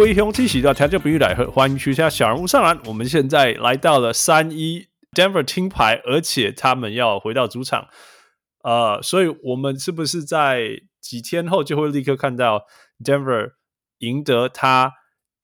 各位兄弟喜到调酒比喻来喝，欢迎收听小人物上篮。我们现在来到了三一 Denver 听牌，而且他们要回到主场。呃，所以我们是不是在几天后就会立刻看到 Denver 赢得他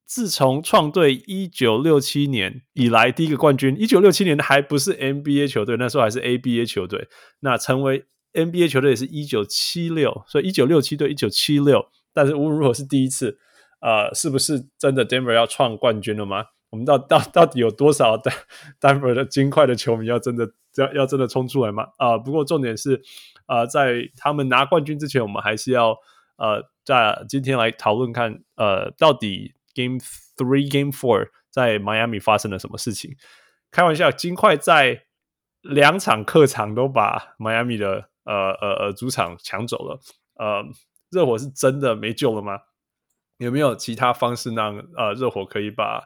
自从创队一九六七年以来第一个冠军？一九六七年还不是 NBA 球队，那时候还是 ABA 球队。那成为 NBA 球队也是一九七六，所以一九六七对一九七六，但是无论如何是第一次。呃，是不是真的 Denver 要创冠军了吗？我们到到到底有多少 Denver 的金块的球迷要真的要要真的冲出来吗？啊、不过重点是，呃，在他们拿冠军之前，我们还是要呃，在今天来讨论看，呃，到底 Game Three、Game Four 在 Miami 发生了什么事情？开玩笑，金块在两场客场都把 Miami 的呃呃呃主场抢走了，呃，热火是真的没救了吗？有没有其他方式让呃热火可以把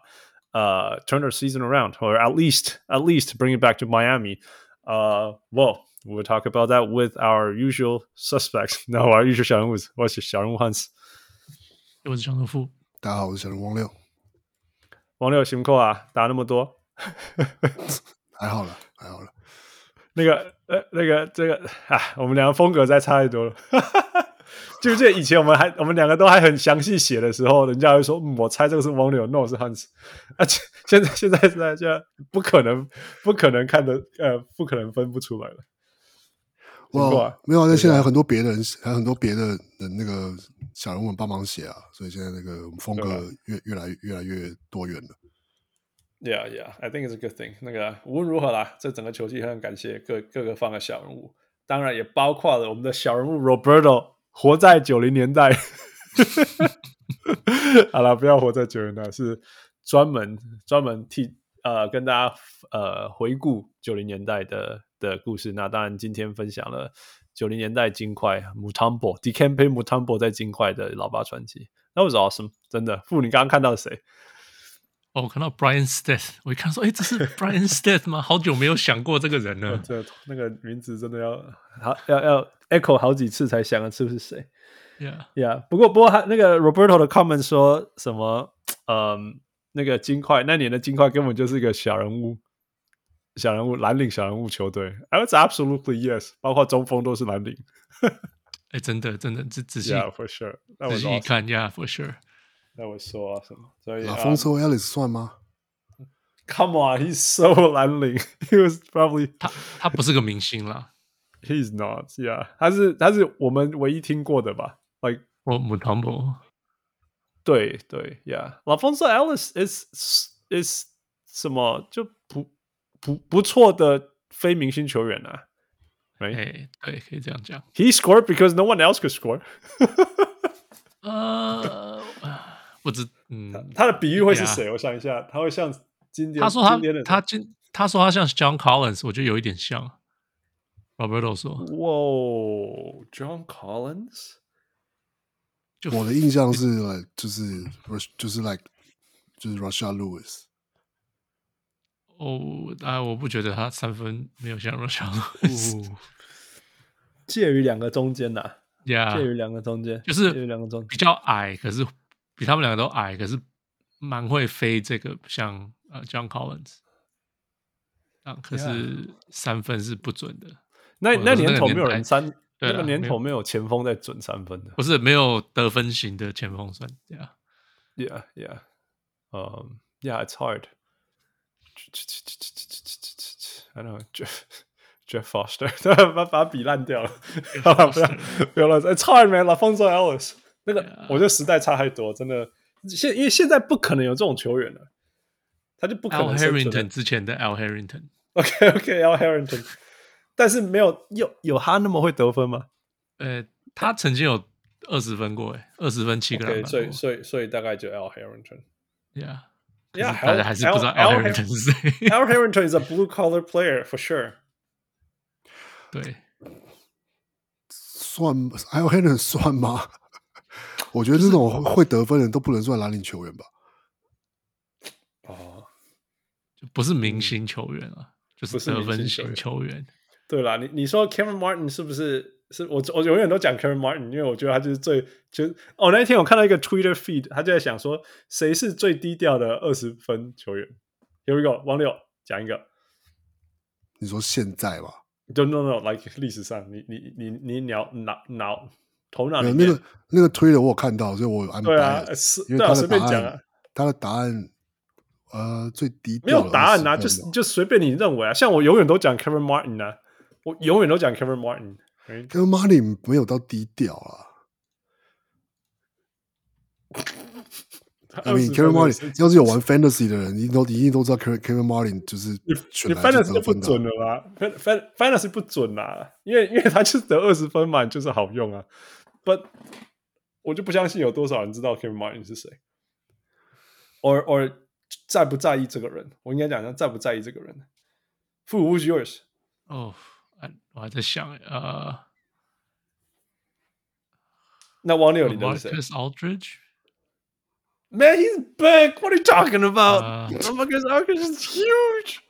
呃 turn the season around or at least at least bring it back to Miami？呃、uh,，Well we'll talk about that with our usual suspects. No, our usual 小人物，我是小人物 Hans，我是小人物。大家好，我是小人物王六。王六辛苦啊，打那么多，还好了，还好了。那个呃，那个这个啊，我们两个风格再差太多了。 就这以前我们还我们两个都还很详细写的时候，人家会说，嗯，我猜这个是王柳，no 是汉斯。而且现在现在现在现在不可能不可能看的呃不可能分不出来了。哇，没有，那现在有很多别的人，还有很多别的人那个小人物帮忙写啊，所以现在那个风格越越来越来越多元了。Yeah, yeah, I think it's a good thing。那个无论如何啦，这整个球季很感谢各各个方的小人物，当然也包括了我们的小人物 Roberto。活在九零年代，好了，不要活在九零年代，是专门专门替呃跟大家呃回顾九零年代的的故事。那当然，今天分享了九零年代金块 Mutombo，Dikembe Mutombo 在金块的老八传奇。That was awesome，真的。傅，你刚刚看到谁？哦，我看到 Brian Steth，我一看说，哎，这是 Brian Steth 吗？好久没有想过这个人了。这那个名字真的要好要要。echo 好几次才想得出是谁，Yeah Yeah。不过不过他那个 Roberto 的 comment 说什么？嗯，那个金块那年的金块根本就是一个小人物，小人物蓝领小人物球队。I was absolutely yes，包括中锋都是蓝领。哎，真的真的仔仔细，Yeah for sure，仔细看，Yeah for sure。那我说啊什么？所以 Alfonso Ellis 算吗？Come on，he's so 蓝领，he was probably 他他不是个明星啦。He's not, yeah. 他是他是我们唯一听过的吧？Like 我 Mutombo，对对，Yeah. LaFonso Ellis is is 什么？就不不不错的非明星球员啊。Right? 哎，对，可以这样讲。He scored because no one else could score 呃， 不知嗯他，他的比喻会是谁？Yeah. 我想一下，他会像今天他说他今他今他说他像 John Collins，我觉得有一点像。Roberto 说：“哇，John Collins，就我的印象是，like, 就是就是 like 就是 Rashard Lewis。哦，啊，我不觉得他三分没有像 Rashard Lewis，介于两个中间呐。Yeah，介于两个中间，就是介于两个中间，比较矮，可是比他们两个都矮，可是蛮会飞。这个像呃 John Collins，啊，可是三分是不准的。”那那年头没有人三，那个年头没有前锋在准三分的，不是没有得分型的前锋算，Yeah，Yeah，Yeah，嗯，Yeah，it's hard。I know Jeff Jeff Foster，把把笔烂掉了，不要不要了，It's hard man，LaFonso Ellis，那个我觉得时代差太多，真的，现因为现在不可能有这种球员了，他就不可能。Al Harrington 之前的 Al Harrington，OK OK，Al Harrington。但是没有有有他那么会得分吗？呃，他曾经有二十分过哎，二十分七个篮板，所以所以所以大概就 Al Harrington，Yeah。Yeah, 大家还是不知道 Al Harrington 是谁。Al Harrington is a blue collar player for sure。对，算 Al Harrington 算吗？我觉得这种会得分的人都不能算蓝领球员吧？哦，就不是明星球员啊，就是得分型球员。对啦，你你说 Kevin Martin 是不是？是我我永远都讲 Kevin Martin，因为我觉得他就是最就哦，那一天我看到一个 Twitter feed，他就在想说谁是最低调的二十分球员？Here we go，王六讲一个。你说现在吧？No no no，like 历史上，你你你你鸟脑脑头脑里面那个那个 Twitter 我有看到，所以我有安排。对啊，是，对啊，随便讲啊。他的答案呃最低调没有答案啊，就就随便你认为啊。像我永远都讲 Kevin Martin 啊，我永远都讲 Kevin Martin。Kevin Martin 没有到低调啊。I mean Kevin Martin 要是有玩 Fantasy 的人，一定都一定都知道 Kevin Kevin Martin 就是你你 Fantasy 就不准了吧？Fan Fantasy 不准啦，因为因为他就是得二十分嘛，就是好用啊。But 我就不相信有多少人知道 Kevin Martin 是谁，or or 在不在意这个人？我应该讲讲在不在意这个人。Who was yours？哦。我还在想，呃，那王六你的是谁？Marcus Aldridge？Man, he's big. What are you talking about? Marcus Aldridge is huge.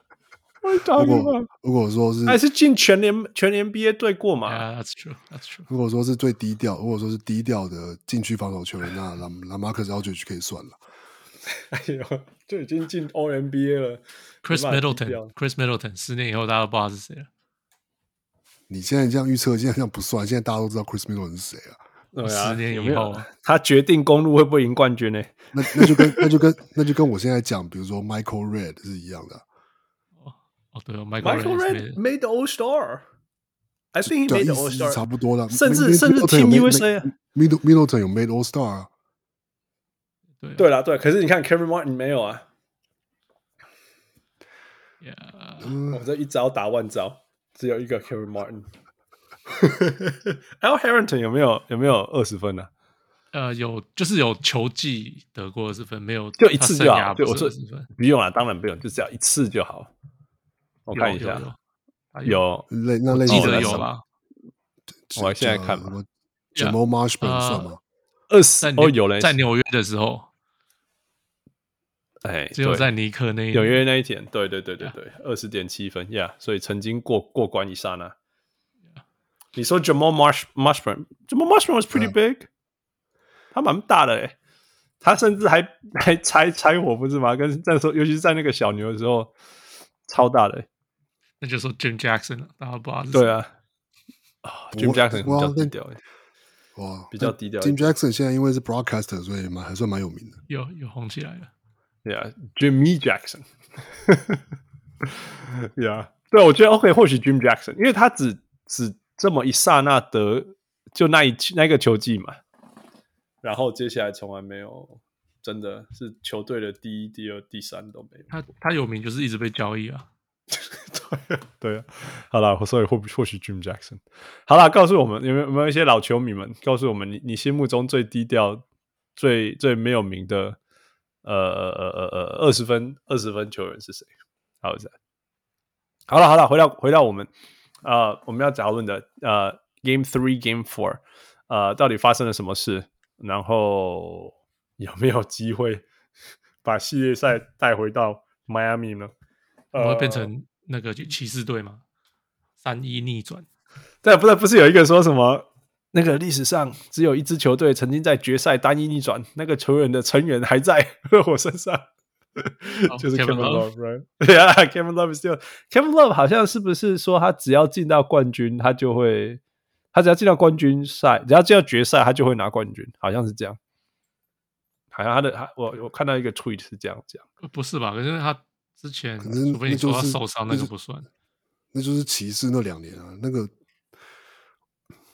Talking about？如果说是，还是进全联全 NBA 队过嘛 that's true. That's true. 如果说是最低调，如果说是低调的禁区防守球员，那那那 Marcus Aldridge 可以算了。哎呦，就已经进 All NBA 了。Chris Middleton，Chris Middleton，十年以后大家都不知道是谁了。你现在这样预测，现在这样不算。现在大家都知道 Chris Middleton 是谁了。对啊，十年以后，他决定公路会不会赢冠军呢？那那就跟那就跟那就跟我现在讲，比如说 Michael Redd 是一样的。哦哦，对，Michael Redd made the All Star。I think he made the All Star，差不多了。甚至甚至 Team USA，Middleton Middleton 有 made All Star 啊。对对了，对，可是你看 Kevin Martin 没有啊。Yeah，我这一招打万招。只有一个 Kevin Martin，Al Harrington 有没有有没有二十分呢？呃，有，就是有球技得过二十分，没有就一次就好。对，我说不用了，当然不用，就只要一次就好。我看一下，有类那类记者有吧？我现在看，Jamal Marshburn 算吗？二十哦，有人在纽约的时候。哎，只有在尼克那纽约那一天，对对对对对，二十点七分呀所以曾经过过关一刹那。你说 Jamal Marsh Marshburn，Jamal Marshburn was pretty big，他蛮大的诶，他甚至还还拆拆火不是吗？跟在说，尤其是在那个小牛的时候，超大的。那就说 Jim Jackson 了，大家不知道是对啊，啊，Jim Jackson 比较低调哇，比较低调。Jim Jackson 现在因为是 broadcaster，所以蛮还算蛮有名的，有有红起来了。Yeah，Jimmy Jackson。Yeah，对，我觉得 OK，或许 Jim Jackson，因为他只只这么一刹那得就那一那个球季嘛，然后接下来从来没有真的是球队的第一、第二、第三都没有。他他有名就是一直被交易啊。对，好了，所以或或许 Jim Jackson。好了，告诉我们有没有没有一些老球迷们告诉我们，你你心目中最低调、最最没有名的。呃呃呃呃呃，二十分二十分球员是谁？好在，好了好了，回到回到我们呃我们要讨论的呃 Game Three Game Four 呃到底发生了什么事？然后有没有机会把系列赛带回到迈阿密呢？呃，会变成那个骑士队吗？三一逆转？对，不是不是有一个说什么？那个历史上只有一支球队曾经在决赛单一逆转，那个球员的成员还在我身上，oh, 就是 Kevin Love，right？对啊，Kevin Love still Kevin Love 好像是不是说他只要进到冠军，他就会他只要进到冠军赛，只要进到决赛，他就会拿冠军，好像是这样。好像他的他我我看到一个 tweet 是这样讲，不是吧？可是他之前可能除非你说他受伤，那个不算，那就是骑士那两年啊，那个。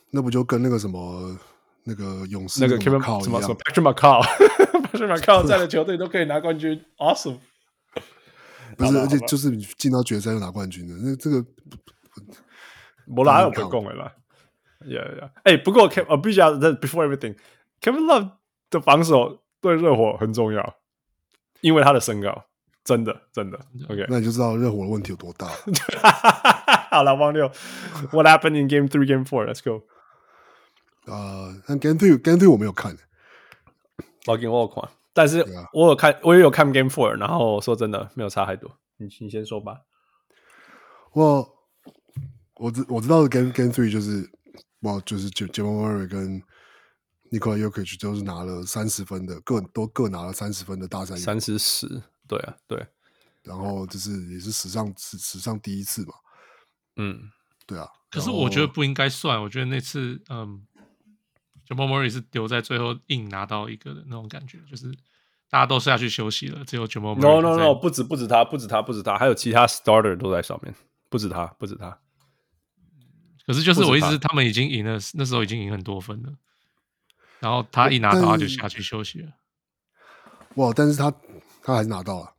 那不就跟那个什么那个勇士那个 Kevin 什么什么 Patrick McCaw，Patrick McCaw 在的球队都可以拿冠军，Awesome！不是，而且就是进到决赛又拿冠军的，那这个我哪有被供了啦 Yeah, yeah. 哎、欸，不过 Kevin，呃，必须要 before everything，Kevin Love 的防守对热火很重要，因为他的身高，真的，真的，OK，那你就知道热火的问题有多大。好了，汪六，What happened in Game Three, Game Four? Let's go。啊，那 Game Two, Game Two 我没有看，我给我卧。但是我有看，我也有看 Game Four。然后说真的，没有差太多。你你先说吧。我我知我知道 Game Game Three 就是哇，就是杰杰伦威尔跟尼克·约克奇都是拿了三十分的，各都各拿了三十分的大三，三十四。对啊，对。然后就是也是史上史史上第一次嘛，嗯，对啊。可是我觉得不应该算，我觉得那次嗯，Jamal Murray 是丢在最后硬拿到一个的那种感觉，就是大家都下去休息了，只有 Jamal Murray。No No No，不止不止他，不止他，不止他，还有其他 Starter 都在上面，不止他，不止他。可是就是我一直，他们已经赢了，那时候已经赢很多分了。然后他一拿到，他就下去休息了。哇！但是他他还是拿到了。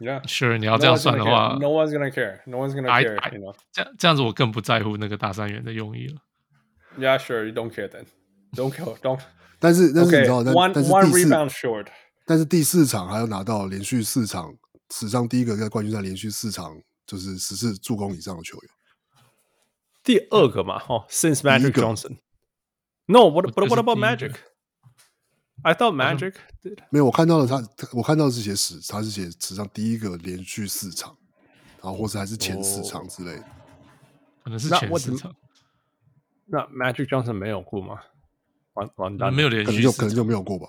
Yeah, sure，你要这样算的话，No one's gonna care. No one's gonna care. You know? 这样这样子，我更不在乎那个大三元的用意了。Yeah, sure. You don't care then. Don't care. Don't. 但是但是你知道，但 one 但是 one 第四 rebound short. 但是第四场还要拿到连续四场史上第一个在冠军赛连续四场就是十次助攻以上的球员。第二个嘛，哦，Since Magic Johnson。No，what what what about Magic？I thought Magic did。没有，我看到了他，我看到是写史，他是写史上第一个连续四场，然后或者还是前四场之类的，可能是前四场。那 Magic Johnson 没有过吗？完完蛋，没有连续，可能就可能就没有过吧。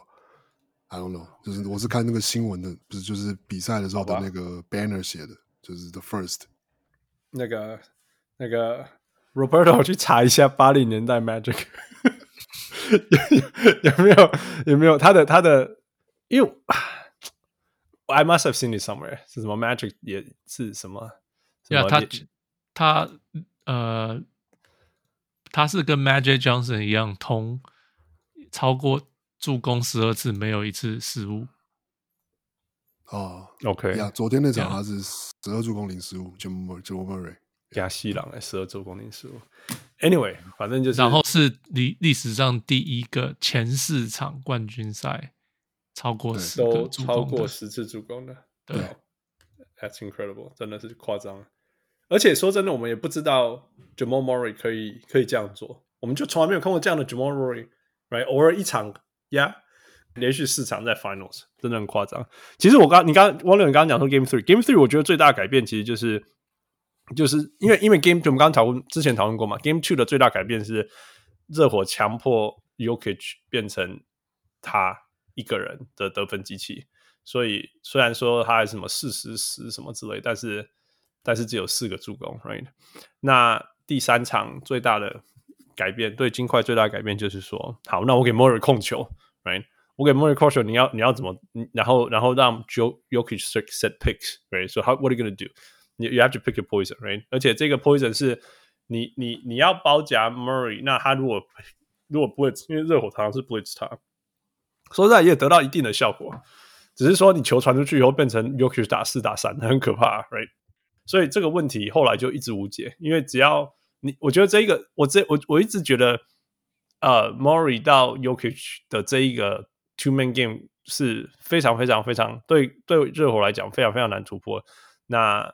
I don't know，就是我是看那个新闻的，不是就是比赛的时候的那个 banner 写的，就是 the first。那个那个。Roberto 去查一下八零年代 Magic 有有没有有没有他的他的，因为 I must have seen it somewhere 是什么 Magic 也是什么？呀、yeah，他他呃，他是跟 Magic Johnson 一样，通超过助攻十二次，没有一次失误。哦，OK 呀，昨天那场他是十二助攻零失误，Jamal Murray。亚西朗来十二助攻零失误。Anyway，反正就是，然后是历历史上第一个前四场冠军赛超过十个助攻超过十次助攻的。对，That's incredible，真的是夸张。而且说真的，我们也不知道 Jamal Murray 可以可以这样做，我们就从来没有看过这样的 Jamal Murray，right？偶尔一场呀，yeah, 连续四场在 Finals，真的很夸张。其实我刚你刚汪六，你刚刚讲说 Game Three，Game Three，我觉得最大的改变其实就是。就是因为因为 Game 就我们刚刚讨论之前讨论过嘛，Game Two 的最大改变是热火强迫 Yokich 变成他一个人的得分机器，所以虽然说他还什么四十十什么之类，但是但是只有四个助攻，right？那第三场最大的改变对金块最大的改变就是说，好，那我给 MURRY 控球，right？我给 Murray 控球，你要你要怎么，然后然后让 Jokic set picks，right？So how what are you gonna do？你 you have to pick your poison，right？而且这个 poison 是你你你要包夹 Murray，那他如果如果 blitz，因为热火常常是 blitz 他，说实在也得到一定的效果，只是说你球传出去以后变成 Jokic 打四打三，很可怕，right？所以这个问题后来就一直无解，因为只要你，我觉得这一个我这我我一直觉得，呃，Murray 到 Jokic 的这一个 two man game 是非常非常非常对对热火来讲非常非常难突破，那。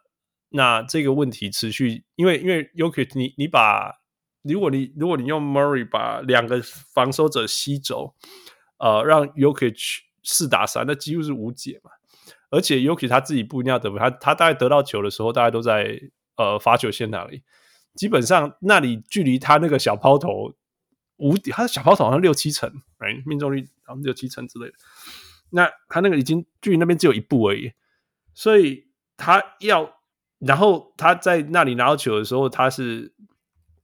那这个问题持续，因为因为 Jokic 你你把如果你如果你用 Murray 把两个防守者吸走，呃，让 Jokic 四打三，那几乎是无解嘛。而且 Jokic 他自己不一定要得分，他他大概得到球的时候，大概都在呃罚球线那里，基本上那里距离他那个小抛投无敌，他的小抛投好像六七成，哎，命中率好像六七成之类的。那他那个已经距离那边只有一步而已，所以他要。然后他在那里拿到球的时候，他是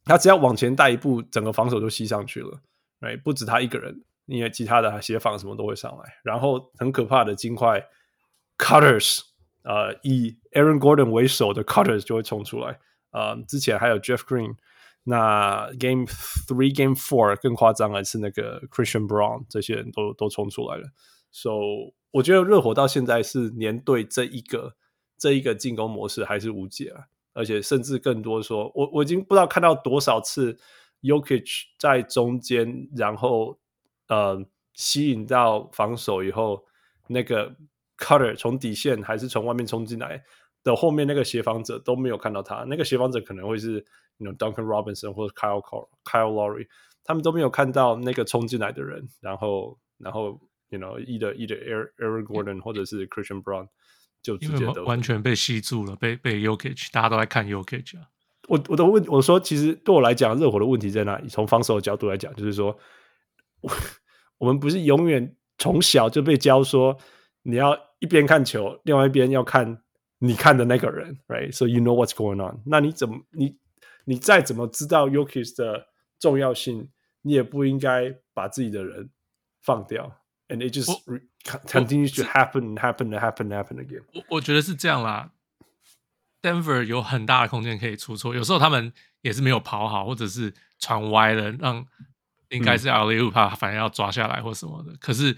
他只要往前带一步，整个防守就吸上去了，right? 不止他一个人，因为其他的协防什么都会上来。然后很可怕的金块 cutters，呃，以 Aaron Gordon 为首的 cutters 就会冲出来。呃，之前还有 Jeff Green，那 Game Three、Game Four 更夸张的是那个 Christian Brown 这些人都都冲出来了。So 我觉得热火到现在是连队这一个。这一个进攻模式还是无解啊，而且甚至更多说，我我已经不知道看到多少次 Yokich 在中间，然后呃吸引到防守以后，那个 Cutter 从底线还是从外面冲进来的后面那个协防者都没有看到他，那个协防者可能会是 you know Duncan Robinson 或者 Kyle Cor Kyle Lowry，他们都没有看到那个冲进来的人，然后然后 you know either either Eric Gordon 或者是 Christian Braun 就直接都完全被吸住了，被被 Jokic 大家都在看啊。我我的问我说，其实对我来讲，热火的问题在哪里？从防守的角度来讲，就是说，我，我们不是永远从小就被教说，你要一边看球，另外一边要看你看的那个人，right？So you know what's going on。那你怎么你你再怎么知道 Jokic 的重要性，你也不应该把自己的人放掉。And it just continues to happen and happen and happen and happen again。我我觉得是这样啦。Denver 有很大的空间可以出错，有时候他们也是没有跑好，或者是传歪了，让应该是 alley-oop 怕反而要抓下来或什么的。嗯、可是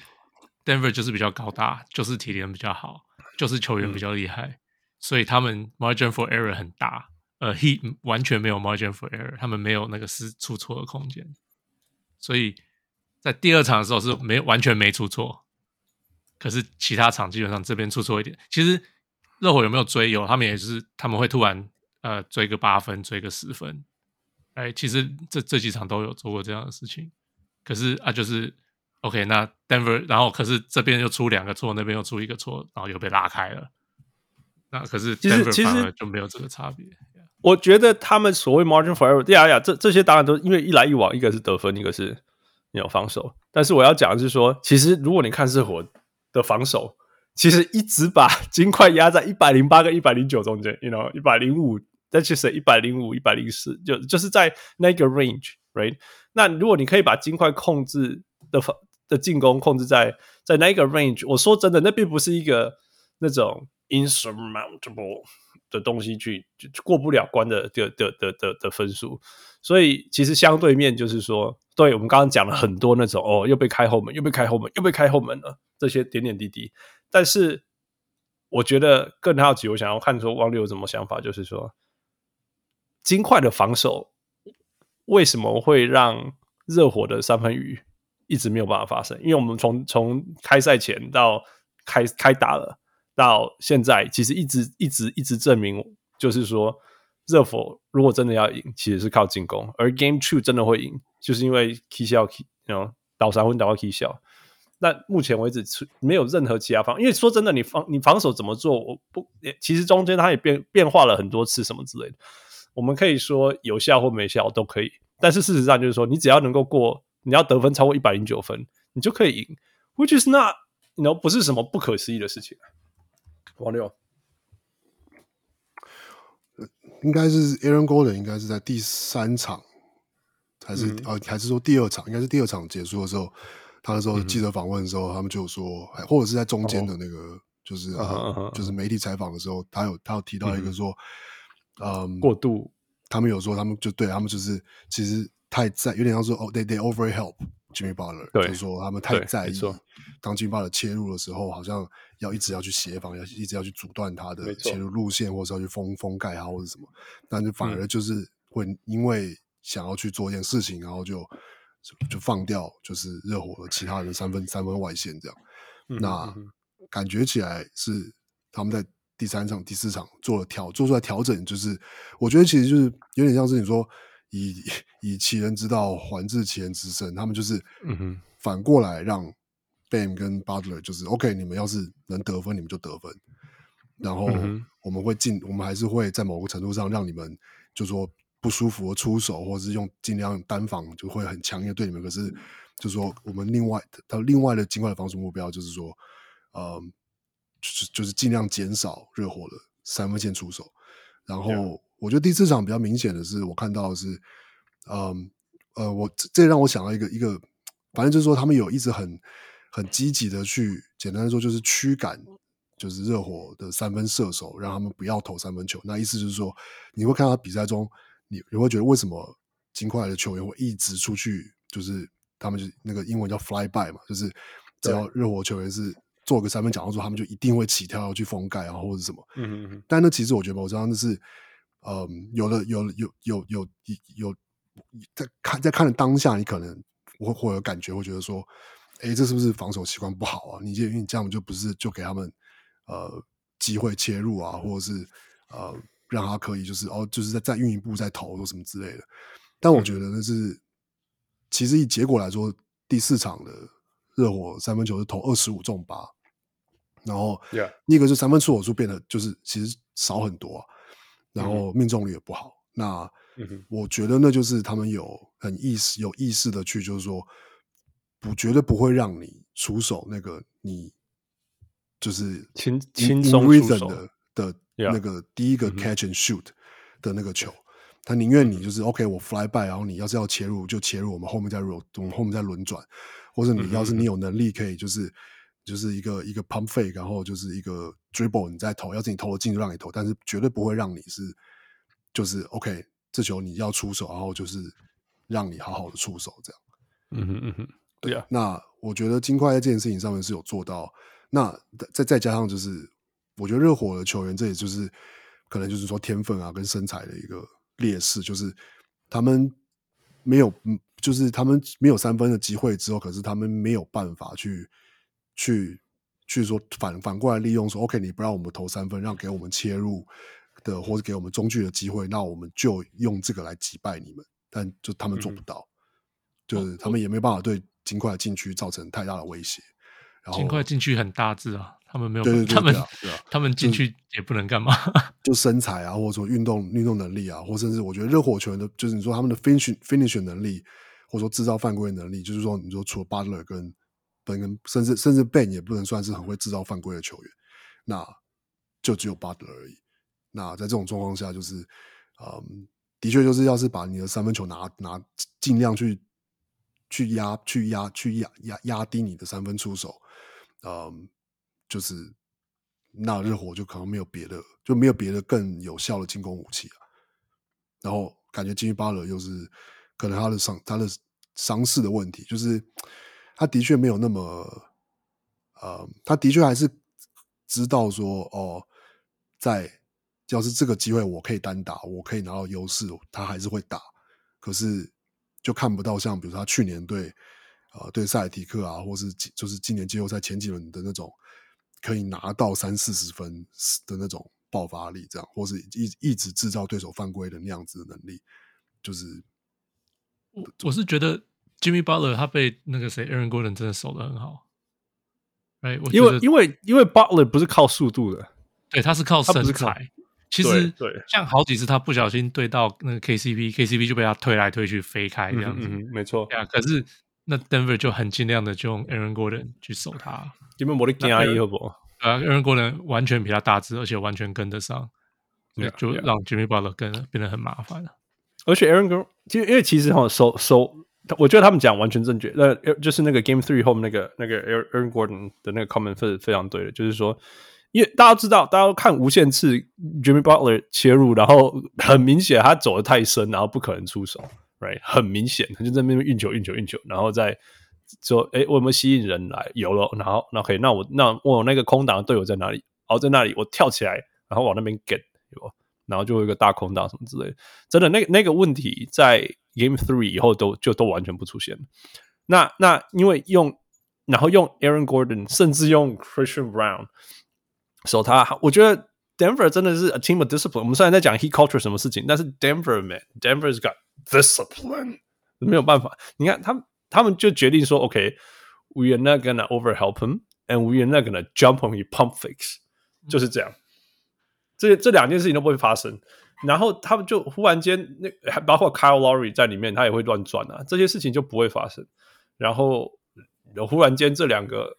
Denver 就是比较高大，就是体能比较好，就是球员比较厉害，嗯、所以他们 margin for error 很大。呃，Heat 完全没有 margin for error，他们没有那个失出错的空间，所以 在第二场的时候是没完全没出错，可是其他场基本上这边出错一点，其实。热火有没有追？有，他们也是，他们会突然呃追个八分，追个十分。哎，其实这这几场都有做过这样的事情。可是啊，就是 OK，那 Denver，然后可是这边又出两个错，那边又出一个错，然后又被拉开了。那可是 Denver 其实反而就没有这个差别。我觉得他们所谓 margin for error，呀呀，这这些当然都因为一来一往，一个是得分，一个是有防守。但是我要讲的是说，其实如果你看热火的防守。其实一直把 金块压在一百零八跟一百零九中间，you know，一百零五，但其实一百零五、一百零四，就就是在那个 range，right？那如果你可以把金块控制的防的进攻控制在在那个 range，我说真的，那并不是一个那种 insurmountable 的东西去过不了关的的的的的的分数。所以其实相对面就是说，对我们刚刚讲了很多那种哦，又被开后门，又被开后门，又被开后门了，这些点点滴滴。但是，我觉得更好奇，我想要看说汪六有什么想法，就是说，金块的防守为什么会让热火的三分雨一直没有办法发生？因为我们从从开赛前到开开打了，到现在，其实一直一直一直证明，就是说，热火如果真的要赢，其实是靠进攻，而 Game Two 真的会赢，就是因为 K 笑 K，然后倒三分倒到 K 笑。但目前为止，没有任何其他方，因为说真的，你防你防守怎么做，我不，其实中间它也变变化了很多次，什么之类的。我们可以说有效或没效都可以，但是事实上就是说，你只要能够过，你要得分超过一百零九分，你就可以赢，which is not，no 不是什么不可思议的事情。王六，应该是 Aaron Gordon 应该是在第三场，还是、嗯、呃，还是说第二场？应该是第二场结束的时候。他那时候记者访问的时候，嗯、他们就说，或者是在中间的那个，哦、就是、uh uh. 就是媒体采访的时候，他有他有提到一个说，嗯，过度，他们有说他们就对他们就是其实太在有点像说哦，they they over help Jimmy Butler，就是说他们太在意，当 Jimmy Butler 切入的时候，好像要一直要去协防，要一直要去阻断他的切入路线，或者是要去封封盖他或者什么，但是反而就是会因为想要去做一件事情，然后就。就放掉，就是热火的其他人三分三分外线这样，嗯、那感觉起来是他们在第三场、第四场做了调，做出来调整，就是我觉得其实就是有点像是你说以 以其人之道还治其人之身，他们就是反过来让 Bam 跟 Butler 就是 OK，你们要是能得分，你们就得分，然后我们会尽，我们还是会在某个程度上让你们就说。不舒服的出手，或者是用尽量单防，就会很强硬的对你们。可是，就是说，我们另外他另外的尽快的防守目标就是说，呃，就是就是尽量减少热火的三分线出手。然后，我觉得第四场比较明显的是，我看到的是，嗯呃，呃，我这让我想到一个一个，反正就是说，他们有一直很很积极的去，简单的说就是驱赶，就是热火的三分射手，让他们不要投三分球。那意思就是说，你会看到比赛中。你你会觉得为什么金块的球员会一直出去？就是他们就那个英文叫 fly by 嘛，就是只要热火球员是做个三分讲到说，他们就一定会起跳要去封盖啊，或者什么。嗯嗯嗯。但那其实我觉得，我知道那是，嗯，有了有有有有有在看在看的当下，你可能会会有感觉，会觉得说，哎，这是不是防守习惯不好啊？你因为你这样就不是就给他们呃机会切入啊，或者是呃让他可以就是哦，就是在再运一步再投或什么之类的。但我觉得那是、嗯、其实以结果来说，第四场的热火三分球是投二十五中八，然后那个是三分出手数变得就是其实少很多啊，然后命中率也不好。嗯、那我觉得那就是他们有很意识有意识的去，就是说不绝对不会让你出手那个你就是轻轻松出手的的那个第一个 catch and shoot 的那个球。他宁愿你就是 OK，我 fly by，然后你要是要切入就切入，我们后面再 roll，我们后面再轮转，或者你要是你有能力可以就是就是一个一个 pump fake，然后就是一个 dribble，你再投，要是你投得进就让你投，但是绝对不会让你是就是 OK，这球你要出手，然后就是让你好好的出手这样。嗯哼嗯哼，对呀。那我觉得金块在这件事情上面是有做到，那再再加上就是我觉得热火的球员，这也就是可能就是说天分啊跟身材的一个。劣势就是他们没有，就是他们没有三分的机会之后，可是他们没有办法去去去说反反过来利用说，OK，你不让我们投三分，让给我们切入的或者给我们中距的机会，那我们就用这个来击败你们。但就他们做不到，嗯、就是他们也没办法对金块禁区造成太大的威胁。然后金块禁区很大致啊。他们没有，对对对对啊、他们、啊、他们进去也不能干嘛，就身材啊，或者说运动运动能力啊，或甚至我觉得热火球员的，就是你说他们的 finish finish 能力，或者说制造犯规能力，就是说你说除了 Butler 跟本跟甚至甚至 Ben 也不能算是很会制造犯规的球员，那就只有 Butler 而已。那在这种状况下，就是嗯，的确就是要是把你的三分球拿拿尽量去去压去压去压压压低你的三分出手，嗯。就是那热火就可能没有别的，就没有别的更有效的进攻武器啊。然后感觉吉米巴勒又是可能他的伤他的伤势的问题，就是他的确没有那么呃，他的确还是知道说哦，在要是这个机会我可以单打，我可以拿到优势，他还是会打。可是就看不到像比如说他去年对呃对塞尔提克啊，或是就是今年季后赛前几轮的那种。可以拿到三四十分的那种爆发力，这样，或是一一直制造对手犯规的那样子的能力，就是我我是觉得 Jimmy Butler 他被那个谁 Aaron Gordon 真的守的很好，哎，因为因为因为 Butler 不是靠速度的，对，他是靠身材。其实对，像好几次他不小心对到那个 KCP，KCP 就被他推来推去飞开这样子，嗯嗯、没错。对啊，可是。那 Denver 就很尽量的就用 Aaron Gordon 去守他，因为我的建议好不？啊，Aaron Gordon 完全比他大只，而且完全跟得上，就 yeah, 就让 Jimmy Butler 跟变得很麻烦了。而且 Aaron Gordon，其实因为其实哈守守，我觉得他们讲完全正确。那就是那个 Game Three 后面那个那个 Aaron Gordon 的那个 comment 是非常对的，就是说，因为大家知道，大家都看无限次 Jimmy Butler 切入，然后很明显他走得太深，然后不可能出手。Right, 很明显，他就在那边运球、运球、运球，然后再说：“哎，我有没有吸引人来？有了，然后那可以，那我那我那个空档的队友在哪里？哦，在那里，我跳起来，然后往那边 get，然后就有一个大空档什么之类的。真的，那那个问题在 Game Three 以后都就都完全不出现。那那因为用然后用 Aaron Gordon，甚至用 Christian Brown 守他，我觉得 Denver 真的是 a team of discipline。我们虽然在讲 Heat culture 什么事情，但是 Denver man，Denver's got Discipline 没有办法，你看他们，他们就决定说：“OK，we、okay, are not gonna overhelp him, and we are not gonna jump on his pump fakes。”就是这样，这这两件事情都不会发生。 然后他们就忽然间，那 还包括 Kyle Lowry 在里面，他也会乱转啊，这些事情就不会发生。然后忽然间，这两个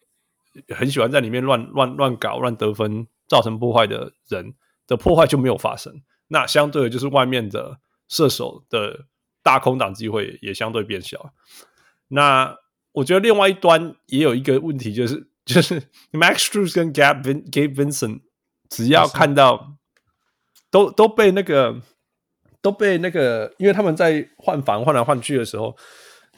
很喜欢在里面乱乱乱搞、乱得分、造成破坏的人的破坏就没有发生。那相对的，就是外面的。射手的大空档机会也相对变小。那我觉得另外一端也有一个问题，就是 就是 Max Strus 跟 Gabe Gabe Vincent 只要看到都都被那个都被那个，因为他们在换防换来换去的时候，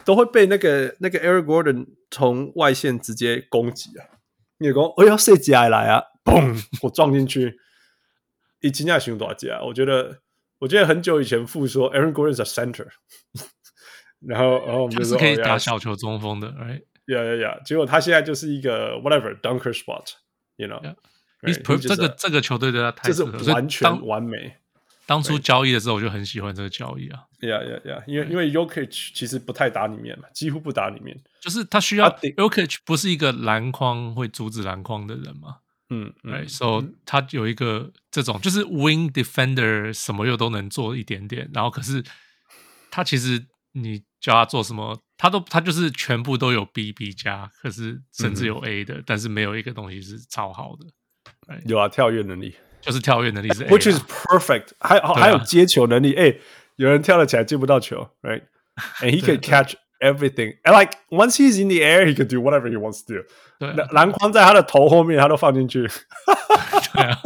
都会被那个那个 Eric Gordon 从外线直接攻击啊！你讲我要射起来来啊，砰！我撞进去，一惊讶，熊多少啊？我觉得。我记得很久以前傅说 Aaron Gordon is a center，然后然后我们就是可以打小球中锋的，right？Yeah yeah yeah，结果他现在就是一个 whatever dunker spot，you know，这个这个球队对他太完全完美。当初交易的时候我就很喜欢这个交易啊，Yeah yeah yeah，因为因为 Yokic 其实不太打里面嘛，几乎不打里面，就是他需要 Yokic 不是一个篮筐会阻止篮筐的人嘛。嗯，哎，so 他有一个这种就是 wing defender，什么又都能做一点点，然后可是他其实你叫他做什么，他都他就是全部都有 B B 加，可是甚至有 A 的，嗯、但是没有一个东西是超好的。有啊，跳跃能力就是跳跃能力是 A，啊，which is perfect，还、啊、还有接球能力，哎，有人跳了起来接不到球，right，and he can catch。Everything and like once he's in the air, he can do whatever he wants to do。对，篮筐在他的头后面，他都放进去。对啊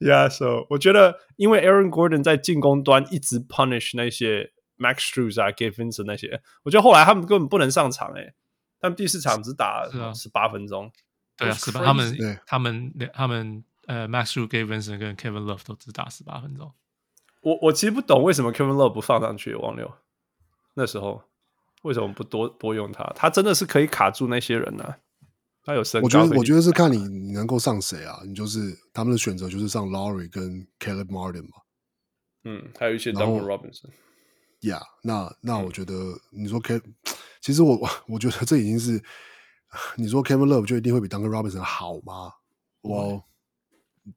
，Yeah。So 我觉得，因为 Aaron Gordon 在进攻端一直 punish 那些 Max Strus 啊、Gabe Vincent 那些，我觉得后来他们根本不能上场诶。他们第四场只打十八分钟。对啊，十八。他们他们他们呃，Max Strus、Gabe Vincent 跟 Kevin Love 都只打十八分钟。我我其实不懂为什么 Kevin Love 不放上去，王六。那时候为什么不多多用他？他真的是可以卡住那些人呢、啊？他有身高。我觉得，我觉得是看你你能够上谁啊？你就是他们的选择就是上 Laurie 跟 Caleb Martin 嘛。嗯，还有一些 Double Robinson。Yeah，那那我觉得你说 K，其实我我觉得这已经是 你说 Kevin Love 就一定会比 Duncan Robinson 好吗？我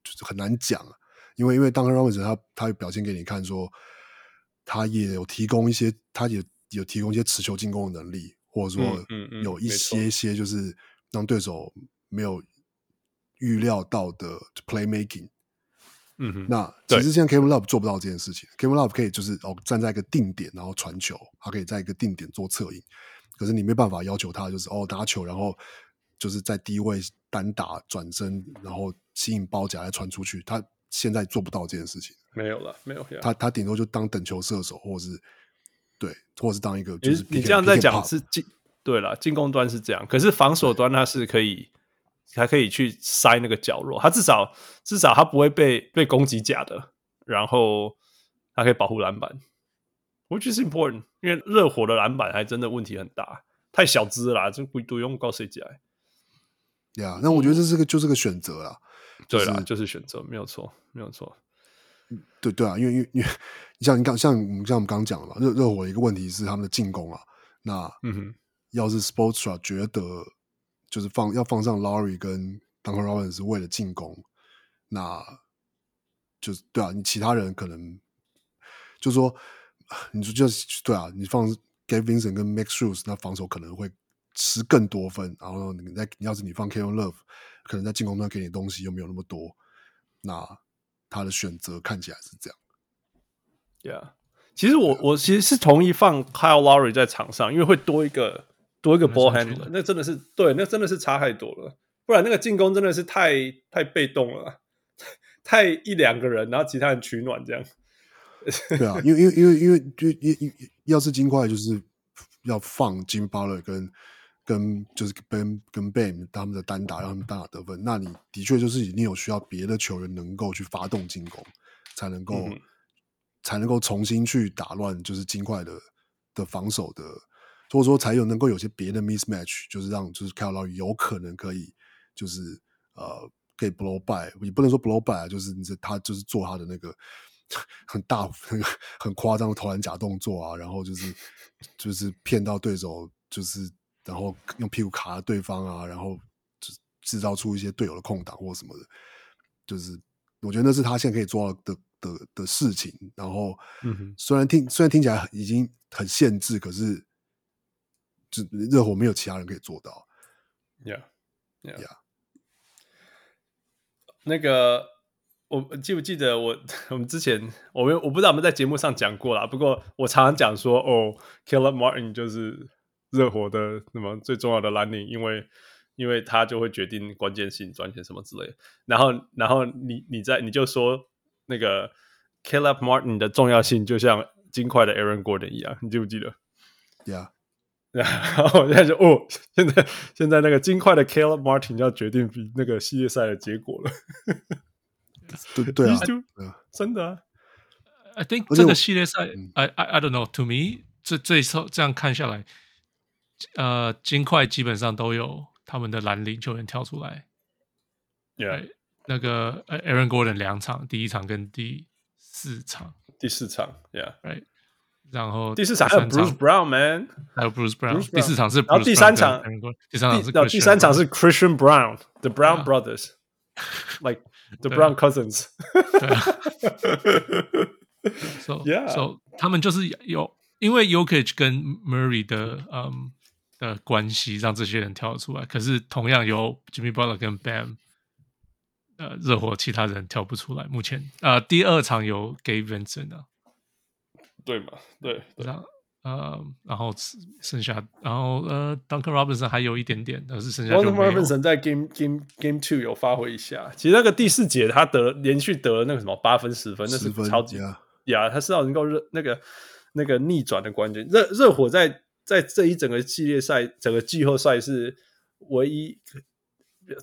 就是很难讲，因为因为 Duncan Robinson 他他表现给你看说。他也有提供一些，他也有提供一些持球进攻的能力，或者说有一些些就是让对手没有预料到的 playmaking。嗯哼，那其实现在 Kevin Love 做不到这件事情。Kevin Love 可以就是哦站在一个定点，然后传球，他可以在一个定点做策应。可是你没办法要求他就是哦打球，然后就是在低位单打转身，然后吸引包夹来传出去。他现在做不到这件事情。没有了，没有。他他顶多就当等球射手，或者是对，或者是当一个就是你这样在讲是进对了，进攻端是这样，可是防守端他是可以，还可以去塞那个角落，他至少至少他不会被被攻击假的，然后他可以保护篮板，which is important，因为热火的篮板还真的问题很大，太小资了，这不都用告谁讲？呀，那我觉得这是个就是个选择啦，对啦，就是选择，没有错，没有错。对对啊，因为因为因为你像你刚像我们像我们刚刚讲的嘛，热热火的一个问题是他们的进攻啊。那嗯哼，要是 Sportsra 觉得就是放要放上 Lauri 跟 Duncan Robinson 是为了进攻，那就是对啊，你其他人可能就是说，你说就是对啊，你放 Gabe Vincent 跟 Max Shoes，那防守可能会吃更多分，然后你在要是你放 Kevin Love，可能在进攻端给你东西又没有那么多，那。他的选择看起来是这样，Yeah，其实我我其实是同意放 Kyle Lowry 在场上，因为会多一个多一个 ball handler，那真的是对，那真的是差太多了，不然那个进攻真的是太太被动了，太一两个人，然后其他人取暖这样。对啊，因为因为因为因为就因因要是金块就是要放 Jimmy Butler 跟。跟就是跟跟 Bam 他们的单打，让他们单打得分，那你的确就是一定有需要别的球员能够去发动进攻，才能够、嗯、才能够重新去打乱，就是金块的的防守的，或者说才有能够有些别的 mismatch，就是让就是 Kyle 有可能可以就是呃可以 blow by，也不能说 blow by 啊，就是你他就是做他的那个很大很夸张的投篮假动作啊，然后就是就是骗到对手就是。然后用屁股卡着对方啊，然后就制造出一些队友的空档或什么的，就是我觉得那是他现在可以做到的的的，事情。然后，嗯，虽然听虽然听起来已经很限制，可是就热火没有其他人可以做到。Yeah, yeah. yeah. 那个我记不记得我 我们之前我们我不知道我们在节目上讲过啦，不过我常常讲说哦，Caleb Martin 就是。热火的什么最重要的蓝领，因为因为他就会决定关键性转钱什么之类的。然后然后你你在你就说那个 Caleb Martin 的重要性就像金块的 Aaron Gordon 一样，你记不记得？Yeah。然后我现在就哦，现在现在那个金块的 Caleb Martin 要决定比那个系列赛的结果了。对对啊真的、啊。I think 这个系列赛嗯，I I I don't know. To me，这这这这样看下来，呃，金块基本上都有他们的蓝领球员跳出来。Yeah，对，那个呃，Aaron Gordon 两场，第一场跟第四场第四场，Yeah，，right，然后第四场 Bruce Brown man，还有 Bruce Brown，第四场是然后第三场第三场是 Christian 第三场是 Christian Brown，The Brown 啊 Brothers，like the Brown cousins。对啊 So Yeah. so 他们就是有，因为 Yokic 跟 Murray 的嗯的关系，让这些人跳得出来。可是同样有 Jimmy Butler 跟 Bam，呃，热火其他人跳不出来。目前呃，第二场有 Gabe Vincent 啊，对嘛？对对呃，然后剩下，然后呃，Duncan Robinson 还有一点点，但是剩下就 Duncan。Robinson 在 Game Game Game Two 有发挥一下。其实那个第四节他得连续得了那个什么八分十分，那是超级呀呀，他是要能够热那个那个逆转的关键。热热火在在这一整个系列赛、整个季后赛是唯一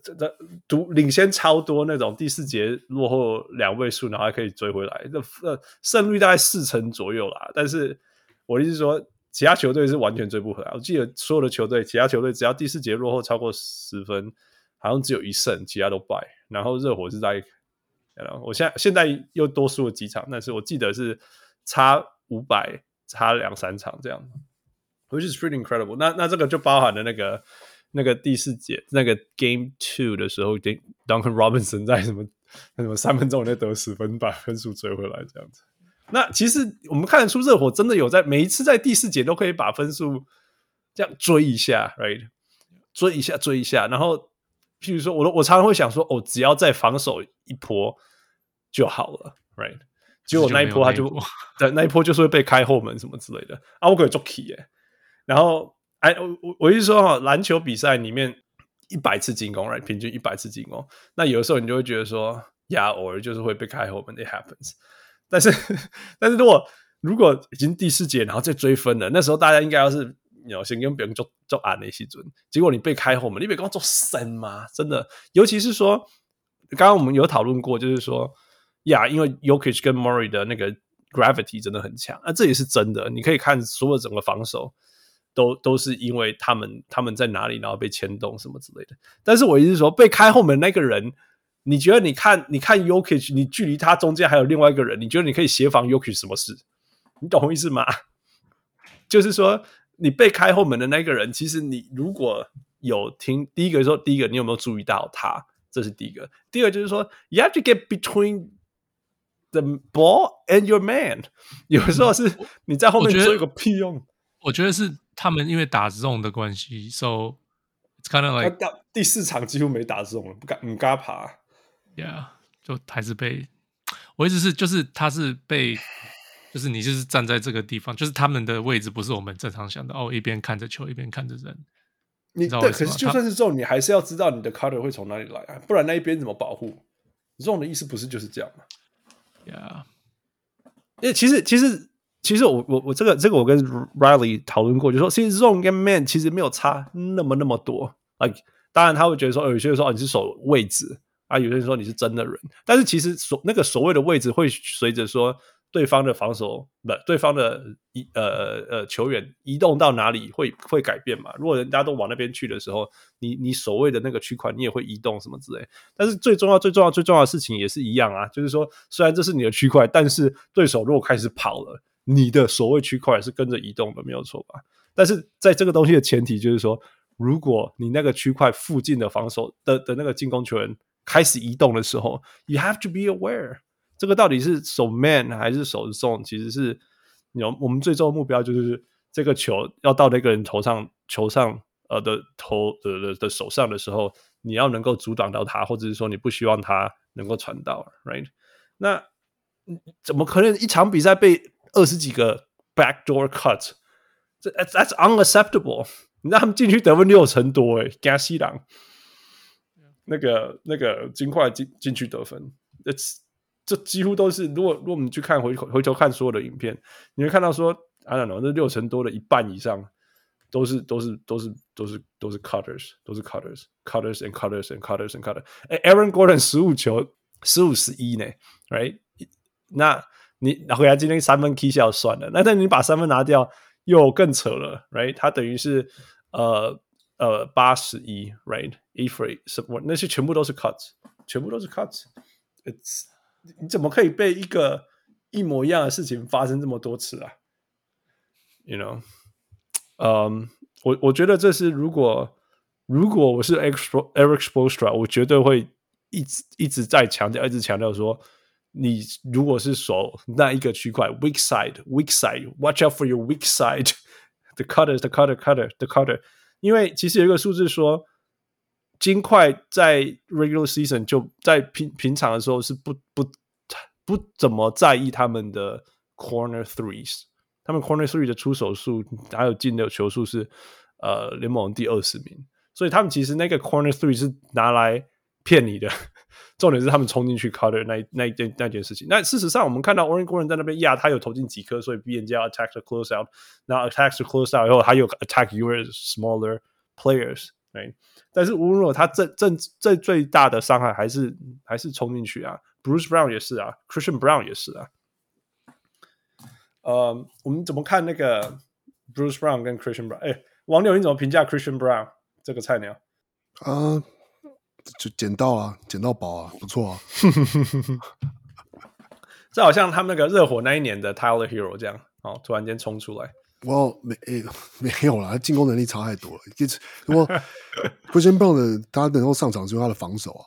这这独领先超多那种第四节落后两位数，然后还可以追回来，那呃胜率大概四成左右啦。但是我的意思说，其他球队是完全追不回来。我记得所有的球队，其他球队只要第四节落后超过十分，好像只有一胜，其他都败。然后热火是在。然后我现在现在又多输了几场，但是我记得是差五百，差两三场这样，which is pretty incredible 那。那这个就包含了那个那个第四节那个 Game Two 的时候，Duncan Robinson 在什么什么三分钟内得十分，把分数追回来这样子。那其实我们看得出热火真的有在每一次在第四节都可以把分数这样追一下，right？追一下，追一下，然后。譬如说，我我常常会想说，哦，只要再防守一波就好了，right？结果那一波他就，对，那一波就是会被开后门什么之类的啊，我可以做 key 耶。然后，哎，我我我意思说哈，篮球比赛里面一百次进攻，right？平均一百次进攻，那有的时候你就会觉得说，呀，偶尔就是会被开后门，it happens。但是，但是如果如果已经第四节，然后再追分了，那时候大家应该要是。有先跟别人做做暗的时阵，结果你被开后门，你别跟我做神吗？真的，尤其是说，刚刚我们有讨论过，就是说，呀，因为 Yokich 跟 Murray 的那个 gravity 真的很强，那、这也是真的。你可以看所有整个防守，都都是因为他们他们在哪里，然后被牵动什么之类的。但是我意思是说，被开后门那个人，你觉得你看你看 Jokic，你距离他中间还有另外一个人，你觉得你可以协防 Jokic 什么事？你懂我意思吗？就是说。你被开后门的那个人，其实你如果有听第一个说，第一个你有没有注意到他？这是第一个。第二个就是说，you have to get between the ball and your man。有的时候是你在后面追个屁用。我觉得是他们因为打 zone 的关系，so it's kind of like 第四场几乎没打 zone 了，不敢不敢爬。Yeah，就还是被我一直是就是他是被。就是你就是站在这个地方，就是他们的位置不是我们正常想的哦，一边看着球，一边看着人。你，你对，可是就算是这种，你还是要知道你的 cutter 会从哪里来啊，不然那一边怎么保护？这种的意思不是就是这样吗？Yeah，因为其实其实其实我我我这个这个我跟 Riley 讨论过，就说其实 zone 跟 man 其实没有差那么那么多。Like 当然他会觉得说，有些人说哦你是守位置啊，有些人说你是真的人，但是其实所那个所谓的位置会随着说。对方的防守不，对方的移呃呃球员移动到哪里会会改变嘛？如果人家都往那边去的时候，你你所谓的那个区块你也会移动什么之类。但是最重要最重要最重要的事情也是一样啊，就是说虽然这是你的区块，但是对手如果开始跑了，你的所谓区块是跟着移动的，没有错吧？但是在这个东西的前提就是说，如果你那个区块附近的防守的的那个进攻球员开始移动的时候，you have to be aware。这个到底是守 man 还是守 zone？其实是，有我们最终的目标就是这个球要到那个人头上，球上呃的头的的的手上的时候，你要能够阻挡到他，或者是说你不希望他能够传到，right？那怎么可能一场比赛被二十几个 backdoor cut？这 that's unacceptable！你让他们进去得分六成多，诶，加西朗那个那个金块进进去得分，it's 这几乎都是，如果如果我们去看回回头看所有的影片，你会看到说，I don't know，那六成多的一半以上都是都是都是都是都是 cutters，都是 cutters，cutters and cutters and cutters and cutters。哎，Aaron Gordon 十五球十五十一呢，right？那你拿回来今天三分 K 笑算了，那但你把三分拿掉又更扯了，right？他等于是呃呃八十一，right？E free 什么那些全部都是 cuts，全部都是 cuts。It's 你怎么可以被一个一模一样的事情发生这么多次啊？You know，嗯、um,，我我觉得这是如果如果我是 Erik Spoelstra，我绝对会一直一直在强调，一直强调说。你如果是守那一个区块，weak side，weak side，watch out for your weak side，the cutter，the cutter，cutter，the cutter。 因为其实有一个数字说，金块在 regular season 就在平平常的时候是不不不怎么在意他们的 corner threes，他们 corner three 的出手数还有进的球数是呃联盟第二十名，所以他们其实那个 corner three 是拿来骗你的。重点是他们冲进去 cutter 那那一件那件事情。那事实上，我们看到 Aaron Gordon 在那边压，他有投进几颗，所以 B 人家 attack the close out。那 attack the close out 以后，还有 attack your smaller players。对，但是无论如何，他最最最最大的伤害还是还是冲进去啊。Bruce Brown 也是啊，Christian Brown 也是啊。呃、我们怎么看那个 Bruce Brown 跟 Christian Brown？哎，王六，你怎么评价 Christian Brown 这个菜鸟？啊、就捡到啊，捡到宝啊，不错啊。这好像他们那个热火那一年的 Tyler Hero 这样，哦，突然间冲出来。我没没有啦，他进攻能力差太多了。不过 Christian Brown 的他能够上场是因为他的防守啊。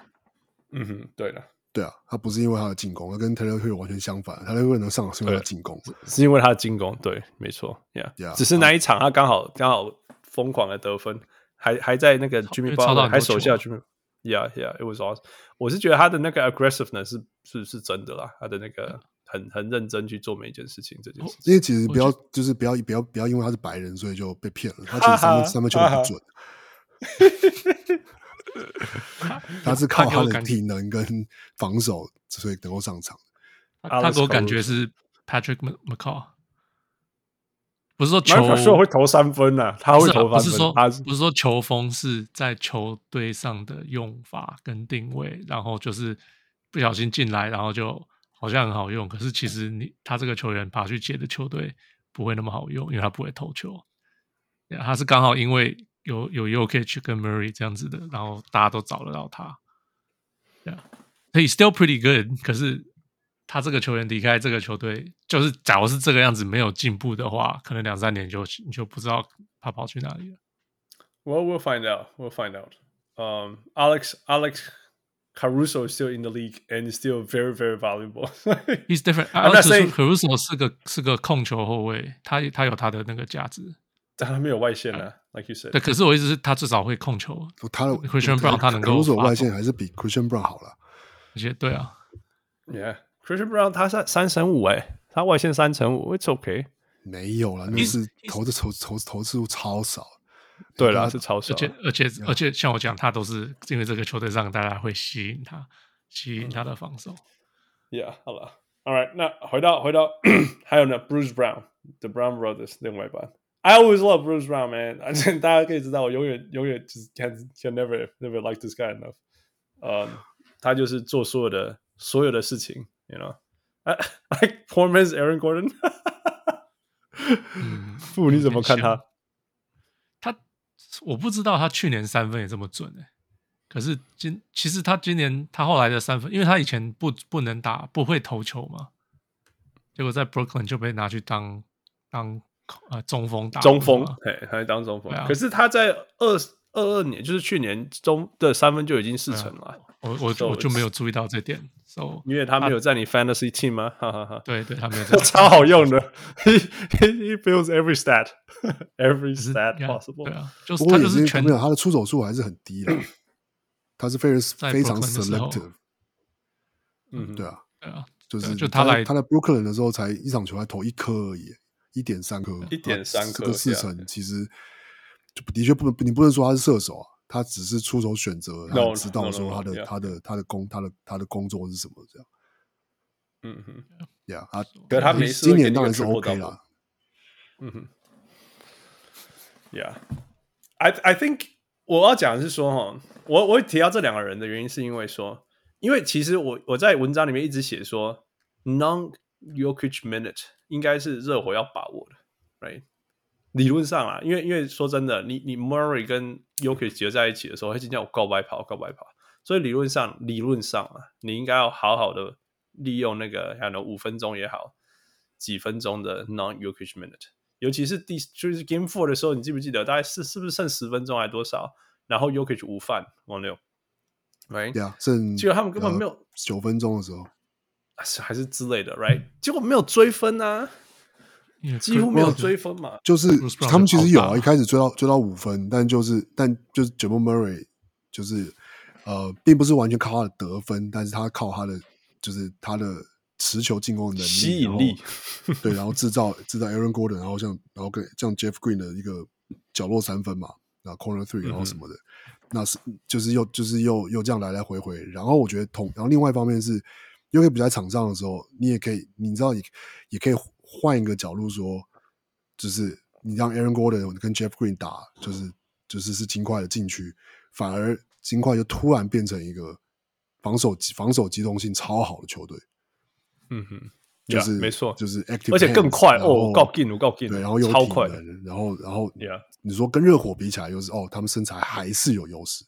嗯哼，对的，对啊，他不是因为他的进攻，他跟 Tyler Hero 完全相反。Tyler Hero 能上场是因为他的进攻，是因为他的进攻。对，没错，Yeah，, yeah 只是那一场他刚好刚好疯狂的得分，还还在那个 Jimmy Butler 还手下 Jimmy。Yeah, yeah, it was awesome. 我是觉得他的那个 aggressiveness 是是是真的啦，他的那个很很认真去做每一件事情，这件事情。因为其实不要就是不要不要不要因为他是白人，所以就被骗了。他其实三分三分球很准，他是靠他的体能跟防守，所以能够上场。他给我感觉是 Patrick McCaw。不是说球说会投三分呢、啊，他会投三分。不是说不是说球风是在球队上的用法跟定位，然后就是不小心进来，然后就好像很好用。可是其实你他这个球员爬去接的球队不会那么好用，因为他不会投球。他是刚好因为有有 Jokic 跟 Murray 这样子的，然后大家都找得到他。对啊，所以 still pretty good。可是。他这个球员离开这个球队，就是假如是这个样子没有进步的话，可能两三年就你就不知道他跑去哪里了。Well, we'll find out. We'll find out. Um, Alex Alex Caruso is still in the league and is still very very valuable. He's different. Alex Caruso 是个是个控球后卫，他他有他的那个价值，但他没有外线啊。Like you said. 对，可是我意思是，他至少会控球。他的 Christian Brown 他能够 Caruso 外线还是比 Christian Brown 好了。而且对啊，Yeah. Christian Brown 他是三成五哎，他外线三成五，It's OK。没有了，那是投的投投投次数超少。对啦，是超少。而且而且而且，像我讲，他都是因为这个球队让大家会吸引他，吸引他的防守。Yeah，好了，All right，那回到回到还有呢，Bruce Brown，The Brown Brothers 另外一半。I always love Bruce Brown man，大家可以知道，我永远永远就是 can can never never like this guy enough。嗯，他就是做所有的所有的事情。You know, like poor man's Aaron Gordon。嗯，父你怎么看他？他我不知道他去年三分也这么准哎、欸。可是今其实他今年他后来的三分，因为他以前不不能打不会投球嘛，结果在 Brooklyn 就被拿去当当呃中锋打中锋，对，他当中锋、啊。可是他在二二二年，就是去年中的三分就已经四成了。嗯我我我就没有注意到这点，so, 因为他没有在你 fantasy team 吗？哈哈哈。对对，他没有在，超好用的。He he builds every stat, every stat possible。对啊，就是他就是全没有他的出手数还是很低的，他是非常非常 selective。嗯，对啊，对啊，就是就他来他在 Brooklyn 的时候，才一场球还投一颗而已，一点三颗，一点三颗，四成其实就的确不能，你不能说他是射手啊。他只是出手选择，他知道说他的他的 yeah. 他的工他的他的工作是什么这样。嗯哼，Yeah，他可是他没今年当然是 OK 了。嗯哼，Yeah，I I think 我要讲的是说哈，我我会提到这两个人的原因是因为说，因为其实我我在文章里面一直写说，non Jokic minute 应该是热火要把握的，right？理论上啊，因为因为说真的，你你 Murray 跟 Jokic 结合在一起的时候，他今天有告白跑，告白跑，所以理论上理论上啊，你应该要好好的利用那个，可能五分钟也好，几分钟的 non Jokic minute，尤其是第就是 Game Four 的时候，你记不记得大概是是不是剩十分钟还多少？然后 Jokic 无犯王六，right？对啊，剩结果他们根本没有九分钟的时候，还是之类的，right？结果没有追分啊。几乎没有追分嘛，就是他们其实有啊，一开始追到追到五分，但就是但就是 Jamal Murray 就是呃，并不是完全靠他的得分，但是他靠他的就是他的持球进攻的能力、吸引力，对，然后制造制造 Aaron Gordon，然后像然后跟像 Jeff Green 的一个角落三分嘛，然后 Corner Three，然后什么的，嗯、那是就是又就是又又这样来来回回，然后我觉得同，然后另外一方面是，因为比赛场上的时候，你也可以，你知道也也可以。换一个角度说，就是你让 Aaron Gordon 跟 Jeff Green 打，就是就是是金块的禁区，反而金块就突然变成一个防守防守机动性超好的球队。嗯哼，就是、yeah, 没错，就是 active，而且更快哦，够劲，够劲，对，然后又超快，然后然后，Yeah，你说跟热火比起来，又是哦，他们身材还是有优势。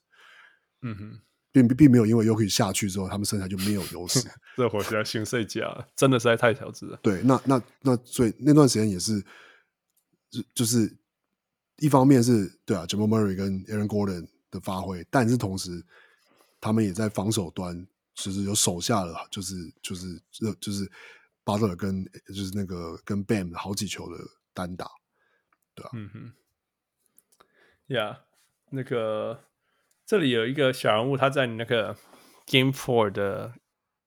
嗯哼。并并没有因为 Jokic 下去之后，他们身材就没有优势。这火现在新赛季啊，真的实在太小资了。对，那那那所以那段时间也是，就就是一方面是对啊，Jamal Murray 跟 Aaron Gordon 的发挥，但是同时他们也在防守端其实有手下了，就是就是就是 Butler 跟就是那个跟 Bam 好几球的单打，对啊，嗯哼，呀、yeah，那个。这里有一个小人物，他在你那个 Game Four 的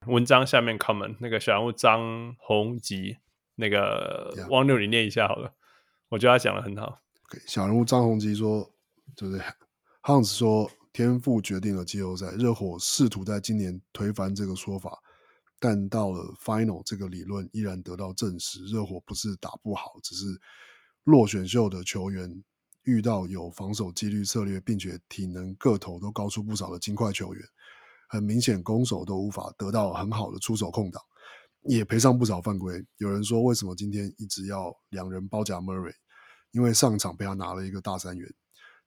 文章下面 comment，那个小人物张宏吉，那个汪六，你念一下好了。我觉得他讲的很好。Okay, 小人物张宏吉说，就是 Hans 说天赋决定了季后赛，热火试图在今年推翻这个说法，但到了 Final 这个理论依然得到证实，热火不是打不好，只是落选秀的球员。遇到有防守纪律策略，并且体能个头都高出不少的金块球员，很明显攻守都无法得到很好的出手空档，也赔上不少犯规。有人说，为什么今天一直要两人包夹 Murray？因为上场被他拿了一个大三元。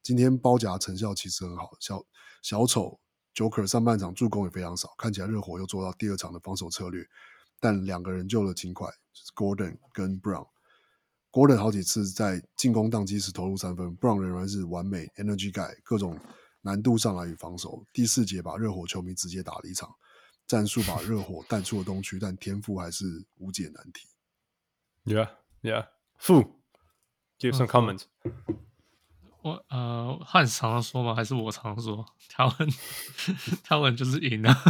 今天包夹成效其实很好，小小丑 Joker 上半场助攻也非常少，看起来热火又做到第二场的防守策略，但两个人救了金块，Gordon 跟 Brown。Gordon 好几次在进攻宕机时投入三分，Brown 仍然是完美 Energy Guy，各种难度上来与防守。第四节把热火球迷直接打了一场，战术把热火带出了东区，但天赋还是无解难题。Yeah, yeah. 傅，Give some comments. 我呃，汉斯常常说吗？还是我常说？Talent，Talent 就是赢啊。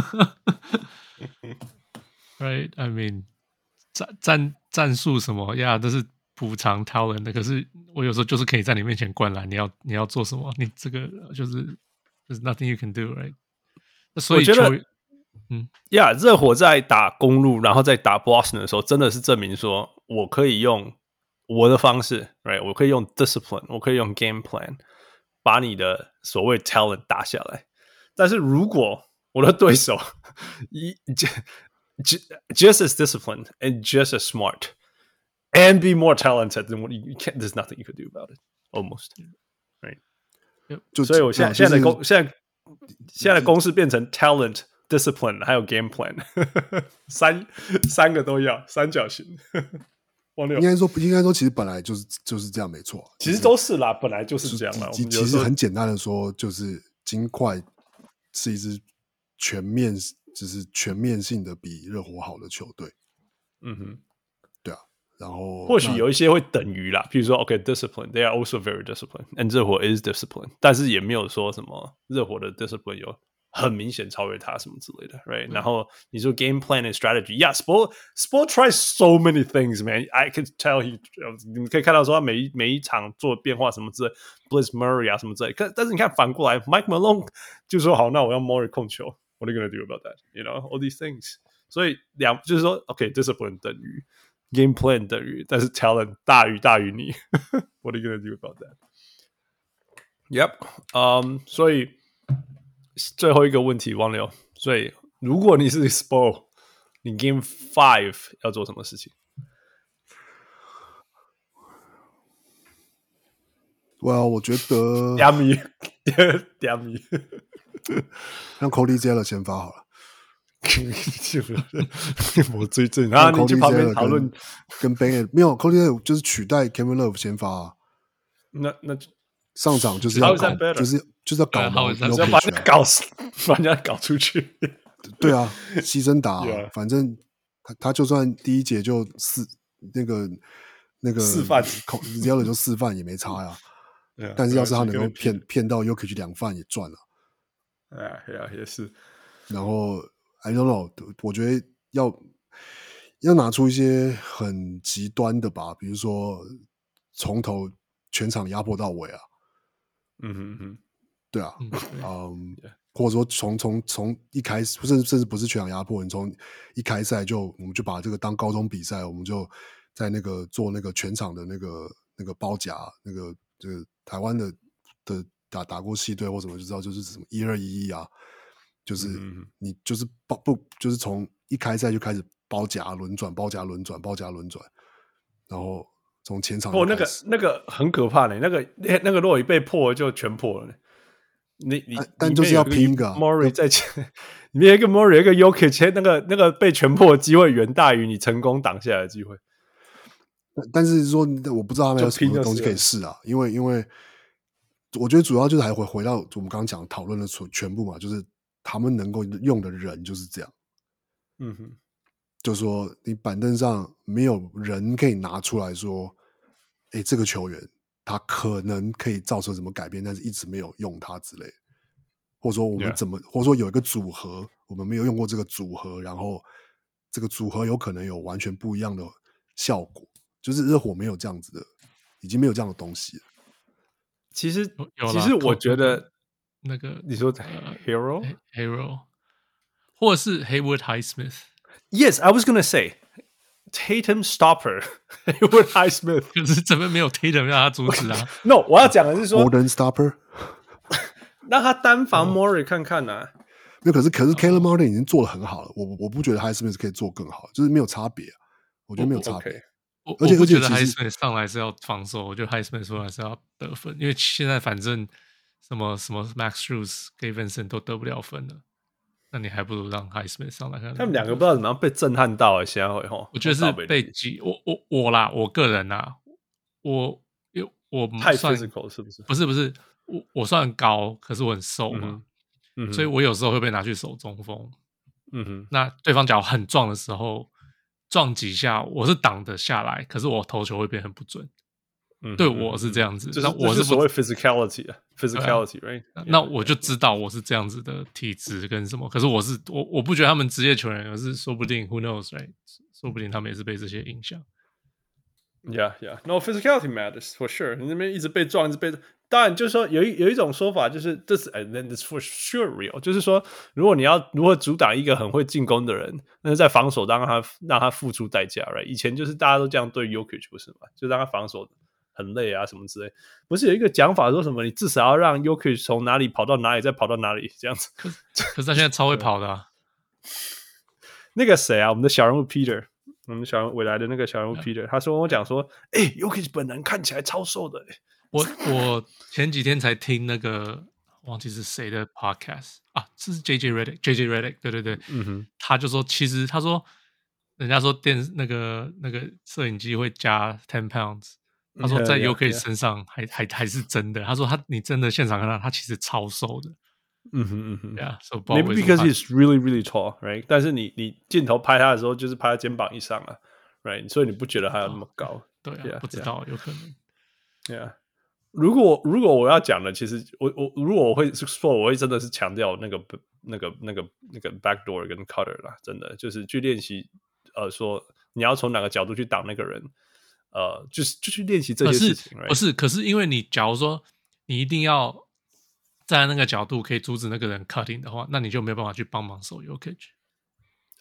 Right? I mean，战战战术什么呀？都是。补偿 talent 的，可是我有时候就是可以在你面前灌篮，你要你要做什么？你这个就是就是 nothing you can do，right？所以我觉得，嗯，呀，热火在打公路，然后在打 Boston 的时候，真的是证明说我可以用我的方式，right？我可以用 discipline，我可以用 game plan，把你的所谓 talent 打下来。但是如果我的对手 一 just as disciplined and just as smart。And be more talented than what you can't. There's nothing you could do about it. Almost, right? 就所以，我现在、现在的公现在现在的公式变成 talent、discipline 还有 game plan，三三个都要三角形。应该说，应该说，其实本来就是就是这样，没错。其实都是啦，本来就是这样啦。其实很简单的说，就是金块是一支全面，就是全面性的比热火好的球队。嗯哼。然后或许有一些会等于啦，譬如说，OK，discipline，they、okay, are also very disciplined，and 热火 is disciplined，但是也没有说什么热火的 discipline 有很明显超越他什么之类的，right？、嗯、然后你说 game plan and strategy，yeah，Spo Spo tries so many things，man，I can tell he，你可以看到说他每一每一场做变化什么之类，Bliss Murray 啊什么之类，可但是你看反过来，Mike Malone 就说好，那我要 Murray 控球，what are you gonna do about that？You know，all these things，所以两就是说，OK，discipline、okay, 等于。 Game plan 等于，但是 talent 大于大于你。What are you gonna do about that? Yep. Um. 所以最后一个问题，王流。所以如果你是 Spo，你 Game Five 要做什么事情？？Well，，我觉得点米点米，让 Cody Zeller 先发好了。我最近啊，你去旁边讨论跟 Ben 没有 Cody Zeller 就是取代 Kevin Love 先发啊。那那上场就是要搞，就是就是要搞嘛，要把人搞死，把人家搞出去。对啊，牺牲打，反正他他就算第一节就四那个那个四犯，Zeller 就四犯也没差呀。但是要是他能够骗骗到 Jokic 两犯也赚了。哎呀，也是。然后 I don't know，我觉得要要拿出一些很极端的吧，比如说从头全场压迫到尾啊。嗯哼哼，对啊，嗯，或者说从从从一开始，甚至甚至不是全场压迫，你从一开赛就我们就把这个当高中比赛，我们就在那个做那个全场的那个那个包夹那个这个。台湾的的打打过系队或什么就知道，就是什么一二一一啊，就是你就是包不就是从一开赛就开始包夹轮转，包夹轮转，包夹轮转，然后从前场哦，那个那个很可怕的，那个那那个如果一被破就全破了。你你但就是要拼个 Murray 在前，你有一个 Murray 一个 Jokic，那个那个被全破的机会远大于你成功挡下来的机会。但是说，我不知道他们有什么东西可以试啊，因为因为我觉得主要就是还会回到我们刚刚讲讨论的全全部嘛，就是他们能够用的人就是这样，嗯哼，就是说你板凳上没有人可以拿出来说，哎，这个球员他可能可以造成什么改变，但是一直没有用他之类，或者说我们怎么.或者说有一个组合，我们没有用过这个组合，然后这个组合有可能有完全不一样的效果。就是热火没有这样子的，已经没有这样的东西了。其实，其实我觉得那个你说 Hero Hero，或者是 Haywood Highsmith。Yes, I was gonna say Tatum Stopper Haywood Highsmith，可是怎么没有 Tatum 让他阻止啊？No，我要讲的是说 Golden Stopper，让他单防 Murray 看看呐。那可是可是 Caleb Martin 已经做的很好了，我我不觉得 Highsmith 可以做更好，就是没有差别。我觉得没有差别。我我不觉得 Highsmith 上来是要防守，我觉得 Highsmith 上来是要得分，因为现在反正什么什么 Max Strus、Gabe Vincent 都得不了分了，那你还不如让 Highsmith 上来看。他们两个不知道怎么样被震撼到了，现在会吼，我觉得是被击，我我我啦，我个人啦，我有我太 physical 是不是？不是不是，我我算高，可是我很瘦嘛，嗯，所以我有时候会被拿去守中锋，嗯哼，那对方脚很壮的时候。撞几下，我是挡得下来，可是我投球会变很不准。嗯，对我是这样子，就是我是所谓 physicality 啊，physicality，right？那我就知道我是这样子的体质跟什么。可是我是我我不觉得他们职业球员，而是说不定 who knows，right？说不定他们也是被这些影响。Yeah, yeah. No, physicality matters for sure. 你那边一直被撞，一直被。当然，就是说有一有一种说法，就是这是 and then it's for sure real。就是说，如果你要如何阻挡一个很会进攻的人，那是在防守当他让他付出代价，right？以前就是大家都这样对 Yokich 不是吗？就让他防守很累啊什么之类。不是有一个讲法说什么？你至少要让 Jokic 从哪里跑到哪里，再跑到哪里这样子。可是，他现在超会跑的啊。那个谁啊？我们的小人物 Peter。我们小未来的那个小人物 Peter，他说我讲说，哎，Jokic 本人看起来超瘦的。我我前几天才听那个忘记是谁的 podcast 啊，这是 JJ Redick，JJ Redick，对对对，嗯哼，他就说其实他说，人家说电那个那个摄影机会加 ten pounds，他说在 Jokic 身上还还还是真的，他说他你真的现场看到他其实超瘦的。嗯哼嗯哼，Yeah，so，maybe because he's really really tall，right？但是你你镜头拍他的时候，就是拍他肩膀以上啊，right？所以你不觉得他有那么高？对啊，不知道，有可能。Yeah，如果如果我要讲的，其实我我如果我会说，我会真的是强调那个那个那个那个 backdoor 跟 cutter 啦，真的就是去练习，呃，说你要从哪个角度去挡那个人，呃，就是就去练习这些事情。不是，可是因为你假如说你一定要站。在那个角度可以阻止那个人 cutting 的话，那你就没有办法去帮忙守 Jokic。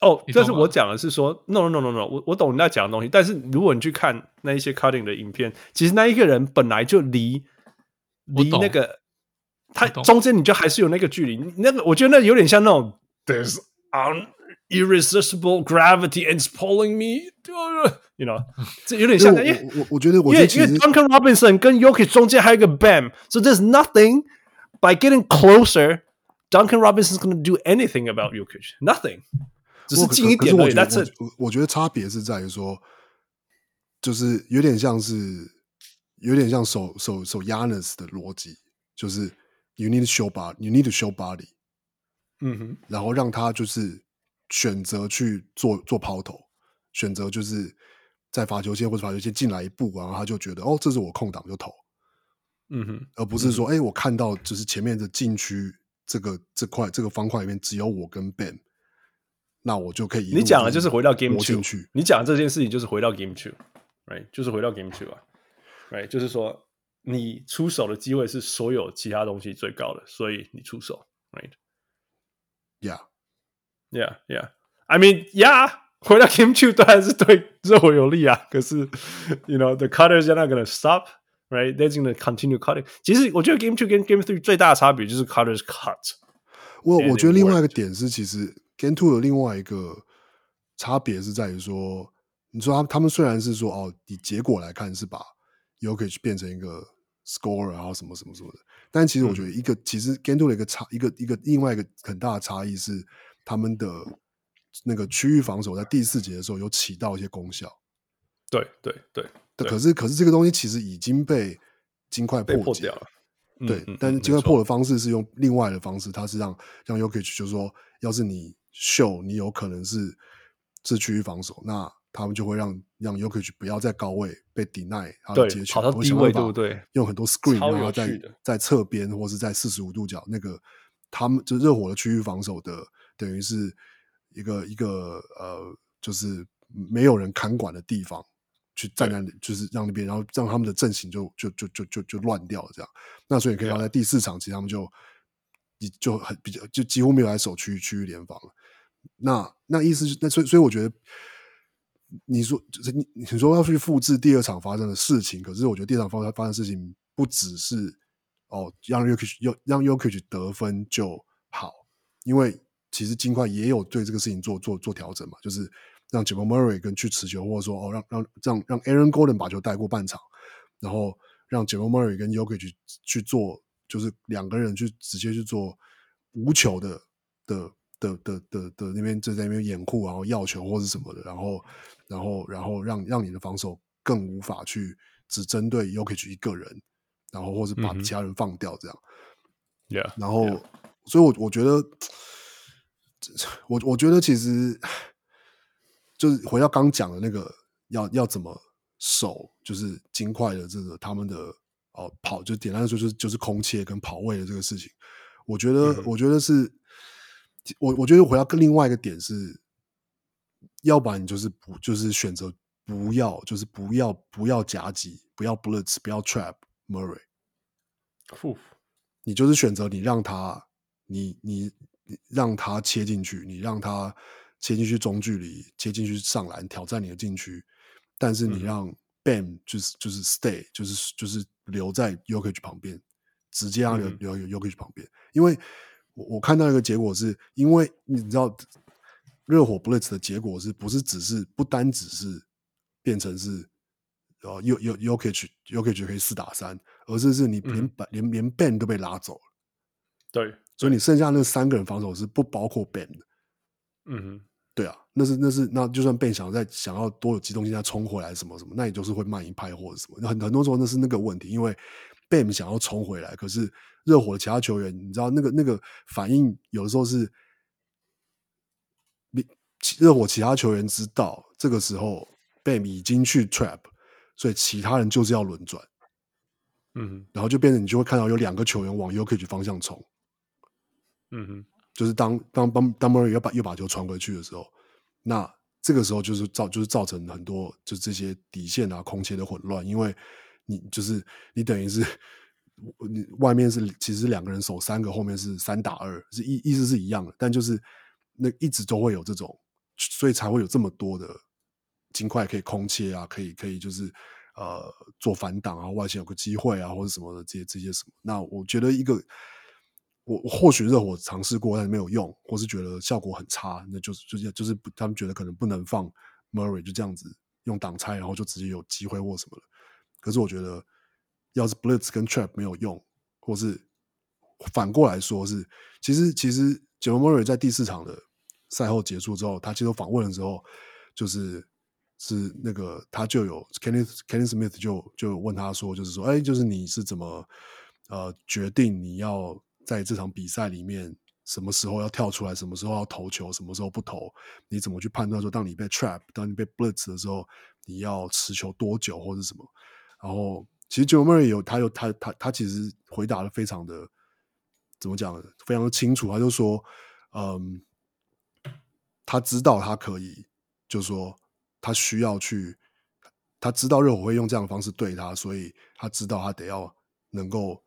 哦，但是我讲的是说，no no no no no，我我懂你在讲的东西。但是如果你去看那一些 cutting 的影片，其实那一个人本来就离离那个他中间你就还是有那个距离。那个我觉得那有点像那种，on irresistible gravity and it's pulling me, you know，这有点像。因为我我我觉得，我觉得因为 Duncan Robinson 跟 Jokic 中间还有一个 Bam，so there's nothing by getting closer. Duncan Robinson is going to do anything about Jokic. Nothing. 只是近一点而已。但是我觉得差别是在于说，就是有点像是有点像守守守 Giannis 的逻辑，就是 you need to show body，you need to show body。嗯哼，然后让他就是 选择去做做抛投，选择就是在罚球线或者罚球线进来一步，然后他就觉得哦，这是我空档就投。嗯哼，而不是说哎、嗯，我看到就是前面的禁区。这个这块这个方块里面只有我跟 Ben，那我就可以。你讲的就是回到 Game Two，你讲这件事情就是回到 Game Two，right？就是回到 Game Two 啊，right？就是说你出手的机会是所有其他东西最高的，所以你出手 ，right？Yeah，yeah，yeah。I mean, yeah，回到 Game Two 当然是对热火有利啊。可是，you know，the cutters are not gonna stop。Right, they're going to continue cutting. 其实我觉得 Game Two 跟 Game Three 最大的差别就是 cutters cut。我我觉得另外一个点是，其实 Game Two 的另外一个差别是在于说，你说他他们虽然是说哦，以结果来看是把 Jokic 变成一个 scorer 然后什么什么什么的，但其实我觉得一个、嗯、其实 Game Two 的一个差一个一个另外一个很大的差异是， 他们的那个区域防守在第四节的时候有起到一些功效。对对对。可是，可是这个东西其实已经被金块破，破掉了。对，嗯、但是金块破的方式是用另外的方式，它是让让 Jokic 就是说，要是你秀，你有可能是是区域防守，那他们就会让让 Jokic 不要在高位被 deny 他的接球，跑到低位，对不对？用很多 screen，然后在在侧边或是在四十五度角那个，他们就热火的区域防守的，等于是一个一个呃，就是没有人看管的地方。去站在，就是让那边，然后让他们的阵型就就就就就就乱掉了，这样。那所以你可以看到，在第四场，其实他们就你就很比较，就几乎没有来守区域区域联防了。那那意思是，那所以所以我觉得，你说就是你你说要去复制第二场发生的事情，可是我觉得第二场发生发生的事情不只是哦让 Jokic 让让 Jokic 得分就好，因为其实金块也有对这个事情做做做调整嘛，就是。让 Jamal Murray 跟去持球，或者说哦，让让让让 Aaron Gordon 把球带过半场，然后让 Jamal Murray 跟 Jokic 去去做，就是两个人去直接去做无球的的的的的的那边就在那边掩护，然后要球或者什么的，然后然后然后让让你的防守更无法去只针对 Jokic 一个人，然后或者把其他人放掉这样。Yeah，、嗯、然后 yeah. 所以我，我我觉得，我我觉得其实。就是回到刚讲的那个，要要怎么守，就是金块的这个他们的哦跑，就简单的说就是就是空切跟跑位的这个事情。我觉得，嗯、我觉得是，我我觉得回到更另外一个点是，要不然你就是不就是选择不要，就是不要不要夹击，不要 blitz，不要 trap Murray。你就是选择你让他，你你你让他切进去，你让他。切进去中距离，切进去上篮，挑战你的禁区。但是你让 Bam 就是就是 stay，就是就是留在 y o k i c 旁边，直接让留留 y o k i c 旁边。因为我我看到一个结果是，因为你知道热火 Blitz 的结果是不是只是不单只是变成是呃 Yo Yo Jokic Jokic 可以四打三，而是是你连连连 Bam 都被拉走了。对，所以你剩下那三个人防守是不包括 Bam 的。嗯哼。对啊，那是那是那就算 Ben 想再想要多有机动性再冲回来什么什么，那也就是会慢一拍或者什么。很很多时候那是那个问题，因为 Ben 想要冲回来，可是热火的其他球员，你知道那个那个反应有的时候是，你热火其他球员知道这个时候 Ben 已经去 trap，所以其他人就是要轮转，嗯，然后就变成你就会看到有两个球员往 Jokic 方向冲，嗯哼。就是当当当当 Murray 又把又把球传回去的时候，那这个时候就是造就是造成很多就这些底线啊空切的混乱，因为你就是你等于是你外面是其实两个人守三个，后面是三打二，是意意思是一样的，但就是那一直都会有这种，所以才会有这么多的金块可以空切啊，可以可以就是呃做反挡啊，外线有个机会啊或者什么的这些这些什么，那我觉得一个。我或许热火尝试过，但是没有用，或是觉得效果很差，那就是就是就是他们觉得可能不能放 Murray 就这样子用挡拆，然后就直接有机会或什么的。可是我觉得，要是 Blitz 跟 Trap 没有用，或是反过来说是，其实其实 Jamal Murray 在第四场的赛后结束之后，他接受访问的时候，就是是那个他就有 Kenneth Kenneth Smith 就就问他说，就是说，哎，就是你是怎么呃决定你要在这场比赛里面什么时候要跳出来，什么时候要投球，什么时候不投？你怎么去判断说，当你被 Trap，当你被 Blitz 的时候，你要持球多久或者什么？然后，其实 Jamal Murray 有他有他他他其实回答的非常的怎么讲？非常的清楚。他就说，嗯，他知道他可以，就是说他需要去，他知道热火会用这样的方式对他，所以他知道他得要能够，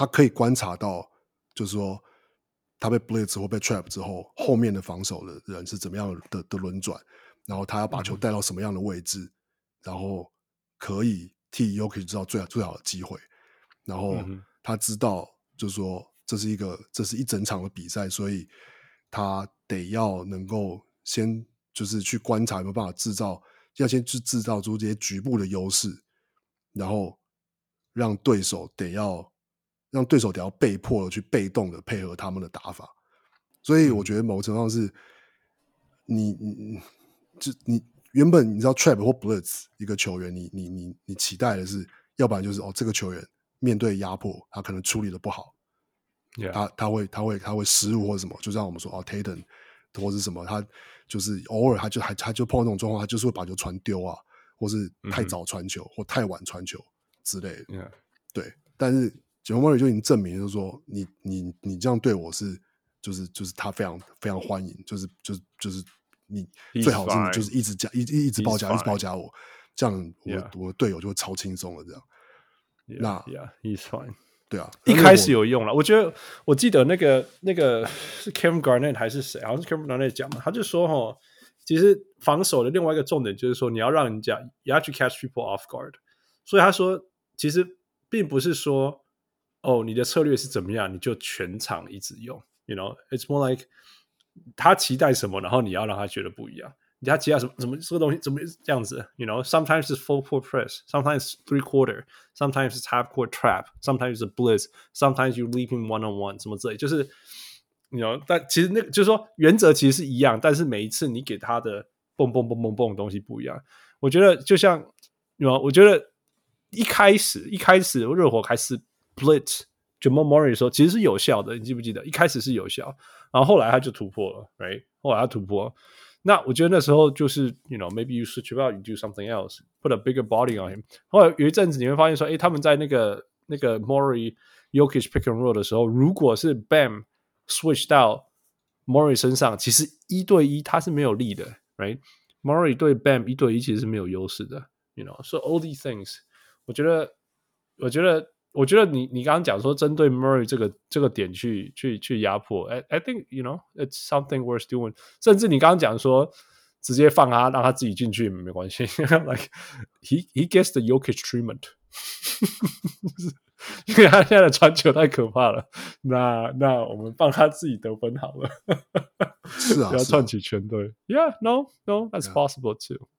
他可以观察到，就是说他被 blitz 或被 trap 之后，后面的防守的人是怎么样的的，轮转，然后他要把球带到什么样的位置，嗯、然后。可以替 Jokic 知道最好最好的机会，然后他知道，就是说这是一个这是一整场的比赛，所以他得要能够先就是去观察有没有办法制造，要先去制造出这些局部的优势，然后让对手得要让对手得要被迫的去被动的配合他们的打法，所以我觉得某个程度上是你你你就你。原本你知道 trap 或 blitz 一个球员，你你你你期待的是，要不然就是哦，这个球员面对压迫，他可能处理的不好.他他会他会他会失误或者什么，就像我们说哦，Tatum 或者什么，他就是偶尔他就还他就碰到这种状况，他就是会把球传丢啊，或是太早传球、mm -hmm. 或太晚传球之类的。对，但是 Jamal Murray 就已经证明，就是说你你你这样对我是，就是就是他非常非常欢迎，就是就是就是。你最好是就是一直加一一一直包夹一直包夹我，这样我、yeah. 我的队友就会超轻松了。这样那 Yeah, he's fine。对啊，一开始有用了。我觉得我记得那个那个是 Kevin Garnett 还是谁？好像是 Kevin Garnett 讲嘛，他就说哈，其实防守的另外一个重点就是说，你要让人家 you have to catch people off guard。所以他说，其实并不是说哦，你的策略是怎么样，你就全场一直用。You know, it's more like 他期待什么，然后你要让他觉得不一样。你他期待什么？怎么这个东西怎么这样子？You know, sometimes it's full court press, sometimes three quarter, sometimes it's half court trap, sometimes a blitz, sometimes you leave him one on one，什么之类。就是，you know，但其实那个就是说原则其实是一样，但是每一次你给他的蹦蹦蹦蹦蹦的东西不一样。我觉得就像，you know，我觉得一开始一开始热火开始 blitz。Jamal Murray 的时候其实是有效的，你记不记得？一开始是有效，然后后来他就突破了，right？后来他突破，那我觉得那时候就是，you know，maybe you switch out, you do something else, put a bigger body on him。后来有一阵子你会发现说，诶，他们在那个那个 Murray Yokish pick and roll 的时候，如果是 Bam switch 到 Murray 身上，其实一对一他是没有力的，right？Murray 对 Bam 一对一其实是没有优势的，you know。So all these things，我觉得，我觉得。我觉得你你刚刚讲说针对 Murray 这个这个点去去去压迫，I I think you know it's something worth doing。甚至你刚刚讲说直接放他让他自己进去没关系，like he he gets the Jokic treatment，因为他现在的传球太可怕了。那那我们帮他自己得分好了，是啊，不要串起全队。啊、Yeah，no no，that's possible too。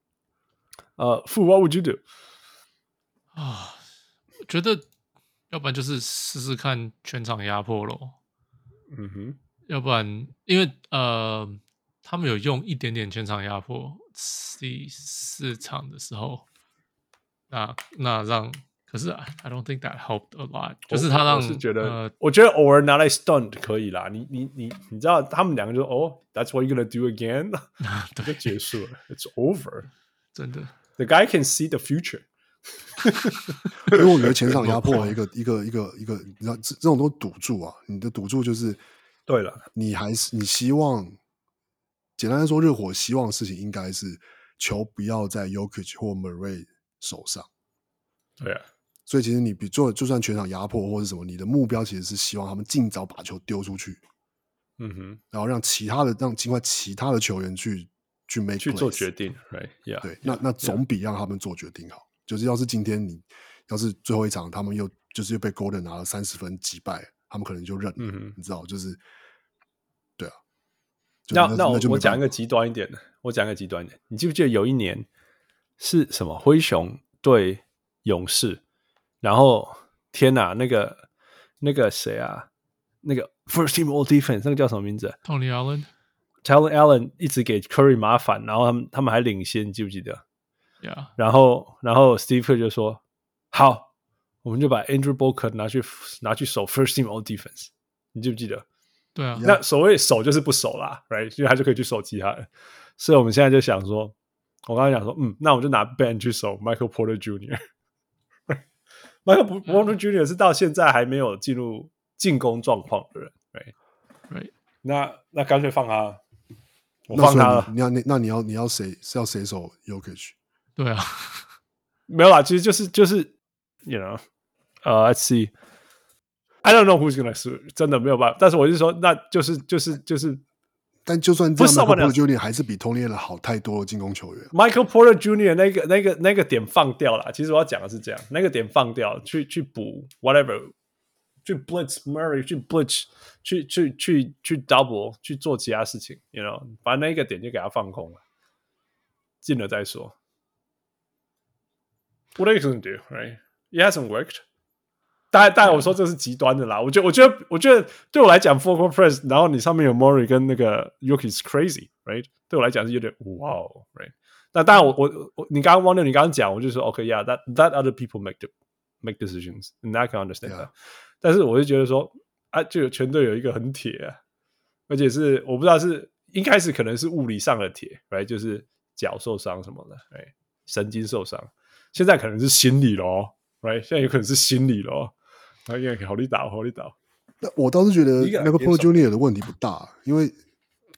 呃，傅，What would you do？啊，我觉得。 要不然就是试试看全场压迫咯，嗯哼，要不然因为呃，他们有用一点点全场压迫，第四场的时候，那那让可是 I don't think that helped a lot，就是他让是觉得、呃，我觉得偶尔拿来 stunt 可以啦，你你你你知道他们两个就哦，That's what you're gonna do again，就结束了，It's over，真的，The guy can see the future。因为我觉得前场压迫 一个一个一个一个，你知道这这种都赌注啊。你的赌注就是，对了，你还是你希望，简单来说，热火希望的事情应该是球不要在 Yokich 或 Murray 手上。对啊，所以其实你比做就算全场压迫或者什么，你的目标其实是希望他们尽早把球丢出去。嗯哼，然后让其他的让尽快其他的球员去去 make 去做决定，right？Yeah，对，那那总比让他们做决定好。就是要是今天你要是最后一场，他们又就是又被 Golden 拿了三十分击败，他们可能就认了，嗯你知道，就是对啊。就那那我我讲一个极端一点的，我讲一个极端一点，你记不记得有一年是什么灰熊对勇士，然后天哪，那个那个谁啊，那个 First Team All Defense 那个叫什么名字？Tony Tony Allen，Tony Allen 一直给 Curry 麻烦，然后他们他们还领先，你记不记得然后然后 Steve Kerr 就说好，我们就把 Andrew Bogut 拿去拿去守 First Team All Defense，你记不记得？对啊，那所谓守就是不守啦，right？所以他就可以去守其他人，所以我们现在就想说，我刚才讲说，嗯，那我们就拿 Ben 去守 Michael Porter Jr. Michael Porter Jr. 是到现在还没有进入进攻状况的人，right？Right？那那干脆放他，我放他了。你要那那你要你要谁是要谁守 Jokic？对啊，没有啦，其实就是就是，you know，呃、uh,，Let's。I don't know who's gonna sue，真的没有办法。但是我是说，那就是就是就是，但就算这样，Michael Porter Jr. 还是比 Tony Allen 好太多的进攻球员。Michael Porter Junior 那个那个那个点放掉了。其实我要讲的是这样，那个点放掉，去去补 whatever，去 blitz Murray，去 blitz，去去去去 double，去做其他事情，you know，把那个点就给他放空了，进了再说。What are you gonna do, right? It hasn't worked. 当然，当然，我说这是极端的啦。我觉得，我觉得，我觉得，对我来讲，Focal Press，然后你上面有 Murray 跟那个 Yuki's crazy，right？对我来讲是有点哇哦，right？那当然我，我我你刚刚忘掉，你刚刚讲，我就说 OK，yeah，that that other people make the make decisions，and I can understand that。但是我就觉得说，啊，就有全队有一个很铁啊，而且是我不知道是一开始可能是物理上的铁，right？就是脚受伤什么的，哎，神经受伤。现在可能是心理咯，right？现在有可能是心理咯。他应该好力打，好力打。那我倒是觉得 Michael Porter Jr. 的问题不大，因为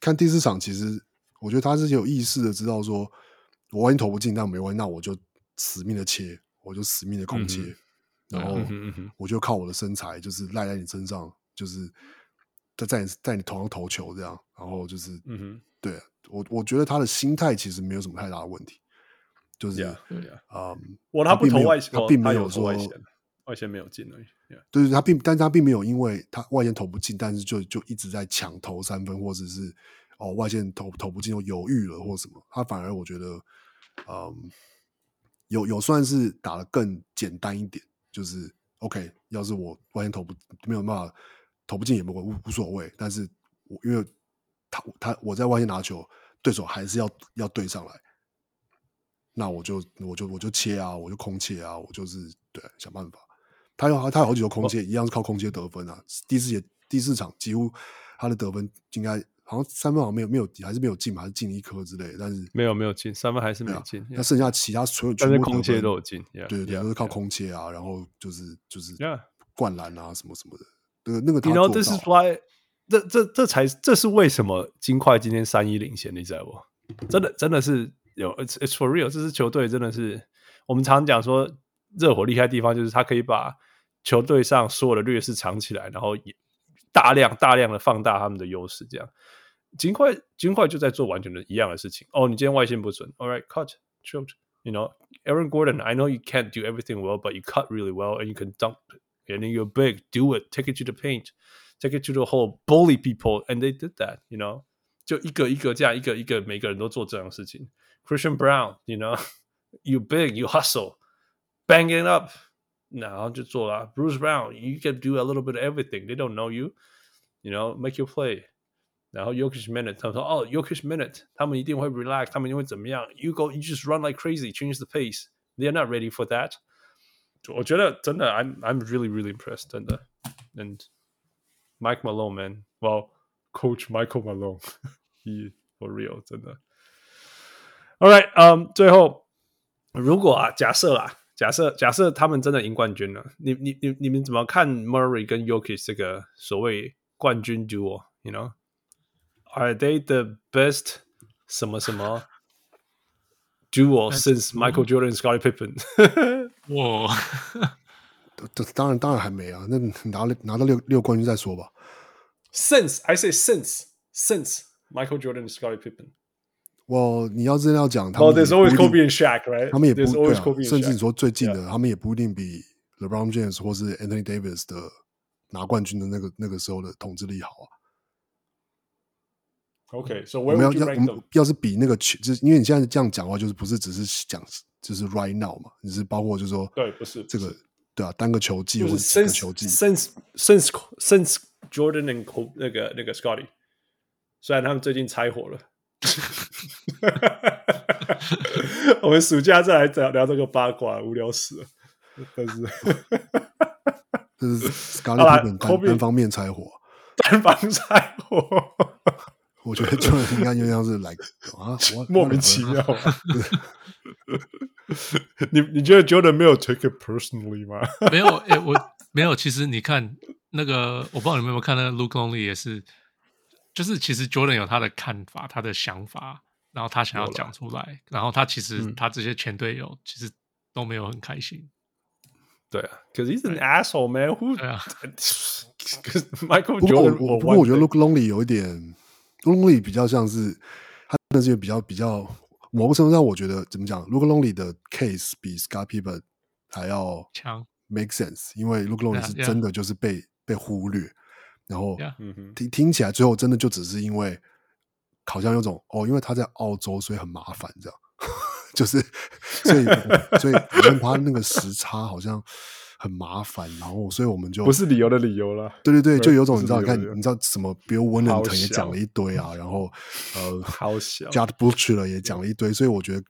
看第四场，其实我觉得他是有意识的知道说，我万一投不进，那没关系，那我就死命的切，我就死命的空切，嗯、然后我就靠我的身材，就是赖在你身上，就是在在你在你头上投球这样，然后就是，嗯哼，对我我觉得他的心态其实没有什么太大的问题，就是，啊、yeah, yeah. 嗯，我他不投外线，他并没有说。外线没有进而已，对对，他并，但是他并没有因为他外线投不进，但是就就一直在抢投三分，或者是哦外线投投不进又犹豫了或什么，他反而我觉得，嗯，有有算是打的更简单一点，就是 OK，要是我外线投不没有办法投不进也不无无所谓，但是我因为他他我在外线拿球，对手还是要要对上来，那我就我就我就切啊，我就空切啊，我就是对想办法。他有他有好几个空切，一样是靠空切得分啊。第四节第四场几乎他的得分应该好像三分好像没有没有还是没有进嘛，还是进一颗之类的。但是没有没有进三分还是没有进。那剩下其他所有全部空切都有进，对对对，都是靠空切啊，然后就是就是灌篮啊什么什么的。对，那个你知道这是 why 这这这才这是为什么金块今天三一领先，你知道不？真的真的是有，it's it's for real。这支球队真的是我们常讲说热火厉害的地方就是他可以把。球队上所有的劣势藏起来，然后也大量大量的放大他们的优势，这样，金块金块就在做完全的一样的事情。哦，你今天外线不准，All right, cut, shoot, you know, Aaron Gordon, I know you can't do everything well, but you cut really well and you can dunk, and then you're big, do it, take it to the paint, take it to the hole, bully people, and they did that, you know，就一个一个这样，一个一个每个人都做这样的事情。 Christian Brown, you know, you big, you hustle, bang it up. 然后就做了 Bruce Brown, you can do a little bit of everything. They don't know you, you know, make your play. 然后 Jokic minute，他们说哦 Jokic minute，他们一定会 relax，他们一定会怎么样？You go, you just run like crazy, change the pace. They're not ready for that. 我觉得真的，I'm I'm really really impressed，真的。And Mike Malone, man, well, Coach Michael Malone, he for real，真的。 All right，嗯、um,，最后如果啊，假设啊。假设假设他们真的赢冠军了，你你你你们怎么看 Murray 跟 Jokic 这个所谓冠军 duo？You know，are they the best 什么什么 duo since Michael Jordan and Scottie Pippen？哇，这当然当然还没啊，那拿了拿到六六冠军再说吧。Since I say since since Michael Jordan and Scottie Pippen。 我你要真的要讲，他们 oh, there's always Kobe and Shaq, right? 他们也不 always Kobe. 甚至你说最近的，他们也不一定比 LeBron James 或是 Anthony Davis 的拿冠军的那个那个时候的统治力好啊。OK，so、okay, 我们要要我们要是比那个球，就是因为你现在这样讲话，就是不是只是讲就是 right now 嘛？你是包括就是说对，不是这个对啊，单个球季或者几个球季，since since since Jordan and Kobe 那个那个 Scotty，虽然他们最近拆伙了，我们暑假再来聊聊这个八卦，无聊死了。但是 这是 Scotty 单单方面拆火，单方拆火。我觉得就应该就像是来、啊，莫名其妙。你你觉得 Jordan 没有 take it personally 吗？没有，哎、欸，我没有。其实你看那个，我不知道你们有没有看那个 Luke Longley 也是，就是其实 Jordan 有他的看法，他的想法，然后他想要讲出来，然后他其实他这些前队友其实都没有很开心。对啊，Cause he's an asshole man。Who？对啊，Michael Jordan 我。不过我觉得 Luke Longley 有一点。Longley 比较像是他的这个比较比较某个程度上，我觉得怎么讲？Luke Longley 的 case 比 Scott Pippen 还要强，make sense，因为 Luke Longley 是真的就是被 yeah, yeah. 被忽略，然后听听起来最后真的就只是因为好像有种哦，因为他在澳洲，所以很麻烦这样，就是所以所以跟他那个时差好像。很麻烦，然后所以我们就不是理由的理由了。对对对，就有种你知道，你看你知道什么，Bill Wennington 也讲了一堆啊，然后呃，好小 j a d Buechler 也讲了一堆，所以我觉得，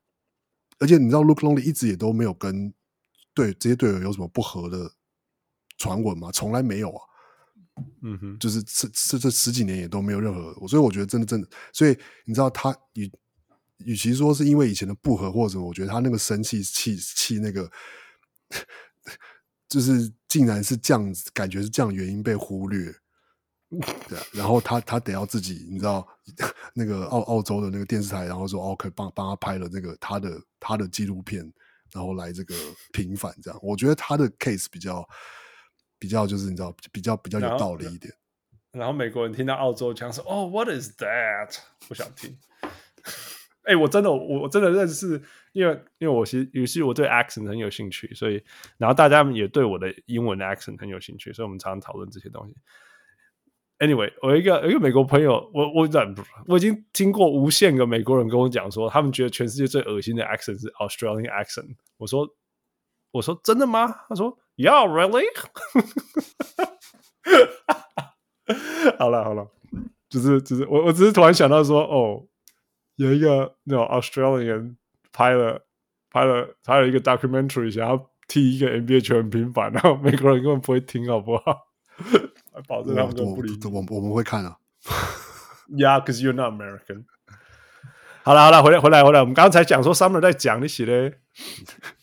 而且你知道，Luke Longley 一直也都没有跟对这些队友有什么不合的传闻吗？从来没有啊。嗯哼，就是这这这十几年也都没有任何，所以我觉得真的真的，所以你知道他与与其说是因为以前的不和或者，我觉得他那个生气气气那个。就是竟然是这样子，感觉是这样原因被忽略，对、啊，然后他他得要自己，你知道那个澳澳洲的那个电视台，然后说哦，可以帮帮他拍了那个他的他的纪录片，然后来这个平反这样。我觉得他的 case 比较比较就是你知道比较比较有道理一点。然后，然后美国人听到澳洲腔说哦，What is that？不想听。哎、欸，我真的，我真的认识，因为因为我其实于是我对 accent 很有兴趣，所以然后大家也对我的英文的 accent 很有兴趣，所以我们常常讨论这些东西。Anyway，我有一个有一个美国朋友，我我我已经听过无限个美国人跟我讲说，他们觉得全世界最恶心的 accent 是 Australian accent。我说我说真的吗？他说 Yeah, really？好了好了，只是只是我我只是突然想到说哦。有一个那种 Australian 拍了拍了拍了一个 documentary，想要替一个 NBA 球员平反，然后美国人根本不会听，好不好？保证他们都不理我。我我们会看啊。Yeah，because you're not American。好了好了，回来回来回来，我们刚才讲说 Summer 在讲你写的。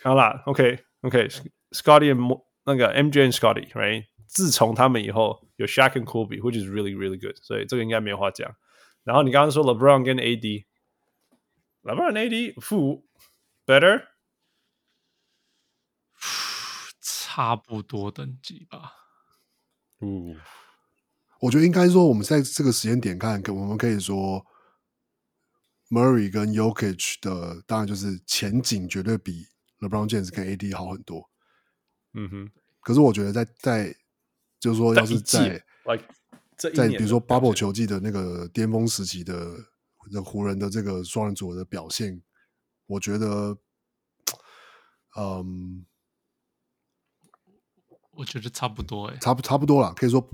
好了，OK OK，Scotty、okay, and 那个 MJ and Scotty，right？自从他们以后有 Shaq and Kobe，which is really really good，所以这个应该没有话讲。然后你刚刚说 LeBron 跟 AD。LeBron AD 负 better，差不多等级吧。嗯，我觉得应该说，我们在这个时间点看，可我们可以说，Murray 跟 yokich 的，当然就是前景绝对比 LeBron James 跟 AD 好很多。嗯哼，可是我觉得在在，就是说，要是在在比如说 Bubble 球季的那个巅峰时期的。这湖人的这个双人组合的表现，我觉得，嗯，我觉得差不多哎，差不差不多了，可以说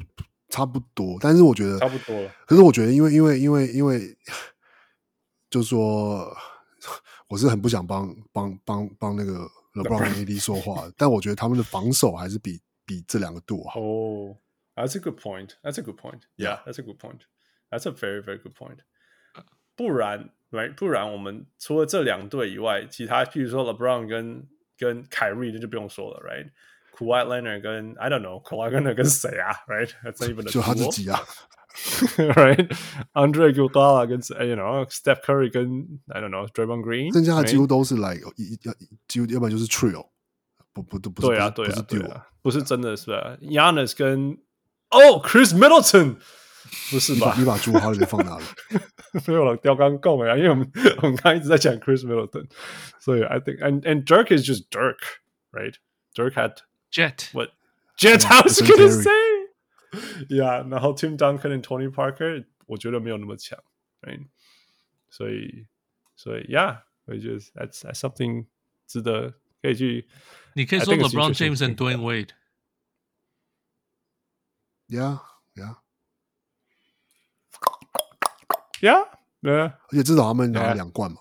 差不多。但是我觉得差不多了。可是我觉得，因为因为因为因 为，就是说，我是很不想帮帮帮帮那个 LeBron AD 说话，但我觉得他们的防守还是比比这两个多好。哦，That's a good point. That's a good point. Yeah, that's a good point. That's a very very good point. 不然，right? 不然我们除了这两队以外，其他譬如说 LeBron 跟跟凯瑞，那就不用说了，right? Kawhi Leonard 跟 I don't know Kawhi Leonard 跟谁啊，right? 就他自己啊 ，right? Andre Iguodala 跟谁？You know Steph Curry 跟 I don't know Draymond Green，剩下的几乎都是 like 要几乎要不然就是 trio，不不都不是对啊对啊对啊，不是真的是吧？Giannis 跟哦 Chris Middleton。不是吧？你把朱哈里放哪了？没有了，雕刚够了呀。因为我们我们刚刚一直在讲 Chris Middleton，所以 I think and and Dirk is just Dirk，right？Dirk had Jet what Jet？I was gonna say ，Yeah，然后 Tim Duncan 和 Tony Parker，我觉得没有那么强，Right？所以，所以，Yeah，我觉得 That's That's something 值得可以去。你可以说 LeBron James and Dwayne Wade。Yeah，Yeah，Yeah，而且至少他们拿了两冠嘛。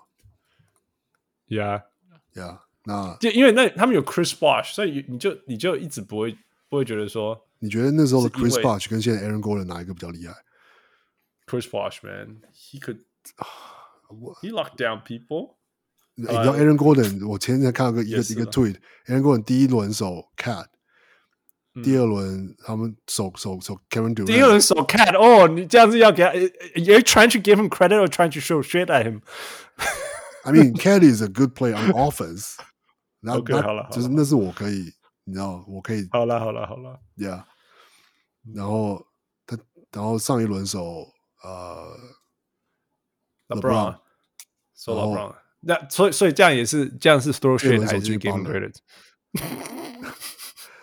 Yeah，Yeah，那就因为那他们有 Chris Bosh，所以你就你就一直不会不会觉得说， 你觉得那时候的 Chris Bosh 跟现在 Aaron Gordon 哪一个比较厉害？Chris Bosh man，he could he locked down people。你知道 Aaron Gordon，我前天看到个一个一个 tweet，Aaron Gordon 第一轮守 Cat。第二轮他们守守守 Kevin Durant，第二轮守 Cat 哦，你这样子要给他，You're trying to give him credit or trying to show shit at him？ I mean, Cat is a good player on offense。那 OK 好了，就是那是我可以， 你知道，我可以。好了好了好了，Yeah。然后他，然后上一轮手呃 LeBron，守 LeBron。那所以所以这样也是这样是 throw shit 还是 him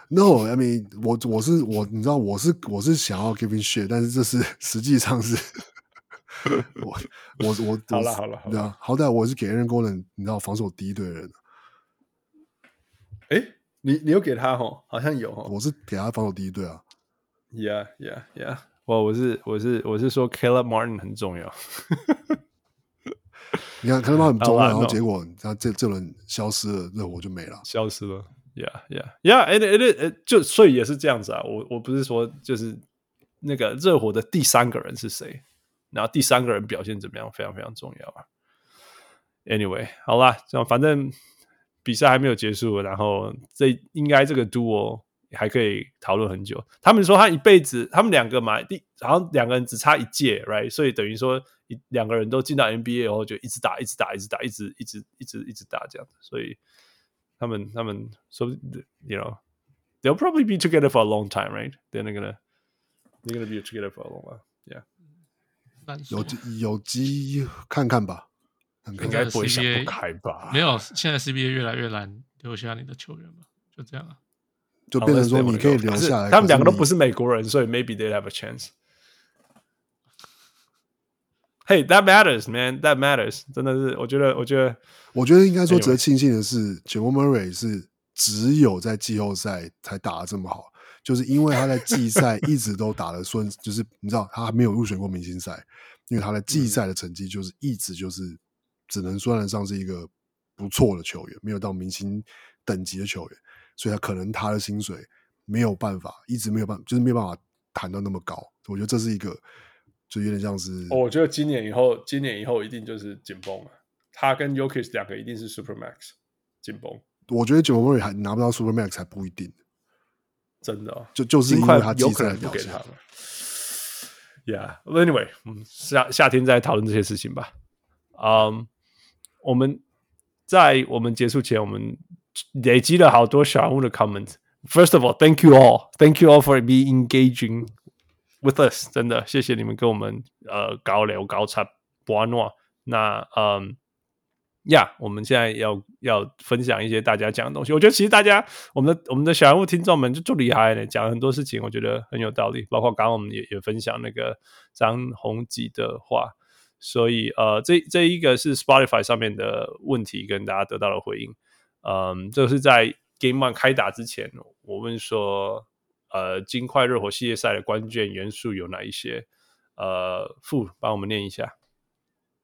credit？No，I mean，我我是我，你知道，我是我是想要 giving shit，但是这是实际上是，我我我好了好了好了，好歹我是给 Aaron Gordon，你知道防守第一队的人。哎，你你有给他吼？好像有吼。我是给他防守第一队啊。Yeah yeah yeah，我我是我是我是说 Caleb Martin 很重要。你看 Caleb Martin 很重要，然后结果他这这轮消失了，热火就没了，消失了。Yeah, yeah, yeah. It, it, it, it, 就所以也是这样子啊。我我不是说就是那个热火的第三个人是谁，然后第三个人表现怎么样，非常非常重要啊。Anyway，好啦，这样反正比赛还没有结束，然后这应该这个 duo 还可以讨论很久。他们说他一辈子，他们两个嘛，第好像两个人只差一届，right？所以等于说一两个人都进到 NBA 以后就一直打，一直打，一直打，一直一直一直一直打这样子，所以。他们他们说，you know, they'll probably be together for a long time, right? They're gonna they're gonna be together for a long while. Yeah，有有机看看吧，应该不会想不开吧？没有，现在 CBA 越来越难留下你的球员嘛，就这样啊，就变成说你可以留下来。他们两个都不是美国人，所以 maybe they have a chance. Hey, that matters, man. That matters. 真的是，我觉得，我觉得，我觉得应该说值得庆幸的是，Jamal Murray 是只有在季后赛才打得这么好，就是因为他在季赛 一直都打得顺，就是你知道他还没有入选过明星赛，因为他的季赛的成绩就是一直就是只能算得上是一个不错的球员，没有到明星等级的球员，所以他可能他的薪水没有办法一直没有办法，就是没有办法谈到那么高。我觉得这是一个。就有点像是，我觉得今年以后，今年以后一定就是紧绷了。他跟 y o k i s 两个一定是 Super Max 紧绷。我觉得 Jamal Murray 还拿不到 Super Max 还不一定，真的、哦，就就是因为他有可能不给他了。Yeah，Anyway，嗯，夏夏天再讨论这些事情吧。嗯、um,，我们在我们结束前，我们累积了好多小人物的 comment。First of all，thank you all，thank you all for being engaging。With us，真的谢谢你们跟我们呃高聊高差不安诺。那嗯呀，yeah, 我们现在要要分享一些大家讲的东西。我觉得其实大家我们的我们的小人物听众们就就厉害了，讲很多事情，我觉得很有道理。包括刚刚我们也也分享那个张宏吉的话，所以呃这这一个是 Spotify 上面的问题，跟大家得到了回应。嗯，就是在 Game One 开打之前，我问说。呃，金块热火系列赛的关键元素有哪一些？呃，傅帮我们念一下。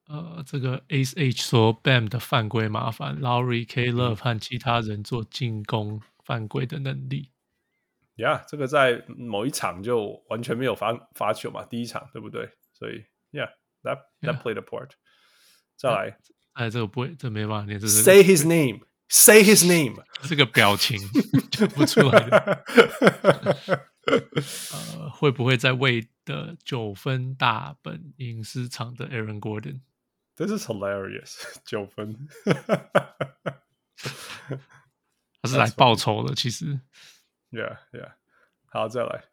呃，这个 Ace H 说 Bam 的犯规麻烦，Lowry K Love 和其他人做进攻犯规的能力。呀、yeah，这个在某一场就完全没有罚罚球嘛，第一场对不对？所以，Yeah，that that played a part。再来，哎，这个不会，这没办法念，这是 Say his name。Say his name，这个表情讲不出来的。呃，会不会在为的九分大本营失常的 Aaron Gordon？This is hilarious，九分，他是来报仇的。其实，Yeah，Yeah，好，再来。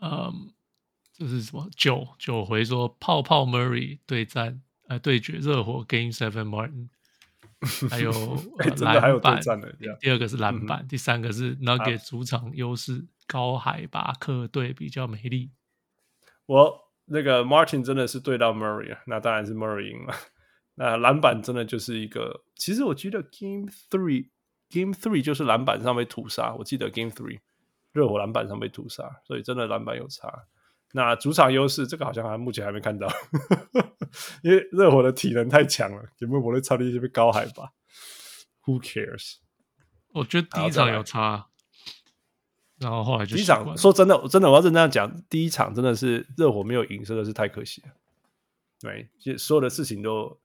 嗯， 这是什么？九九回说泡泡 Murray 对战，呃，对决热火 Game Seven Martin。还有、真的还有对篮板战的。第二个是篮板，嗯、第三个是 Nugget 主场优势高海拔，客队比较美丽。我那个 Martin 真的是对到 Murray，那当然是 Murray 赢了。那篮板真的就是一个，其实我记得 Game Three，Game Three 就是篮板上被屠杀。我记得 Game Three 热火篮板上被屠杀，所以真的篮板有差。那主场优势这个好像还目前还没看到，因为热火的体能太强了，有没有我的超力这边高海拔？Who cares？我觉得第一场有差，然后后来就第一场说真的，真的我要真这样讲，第一场真的是热火没有赢，真的是太可惜了。对，其实所有的事情都。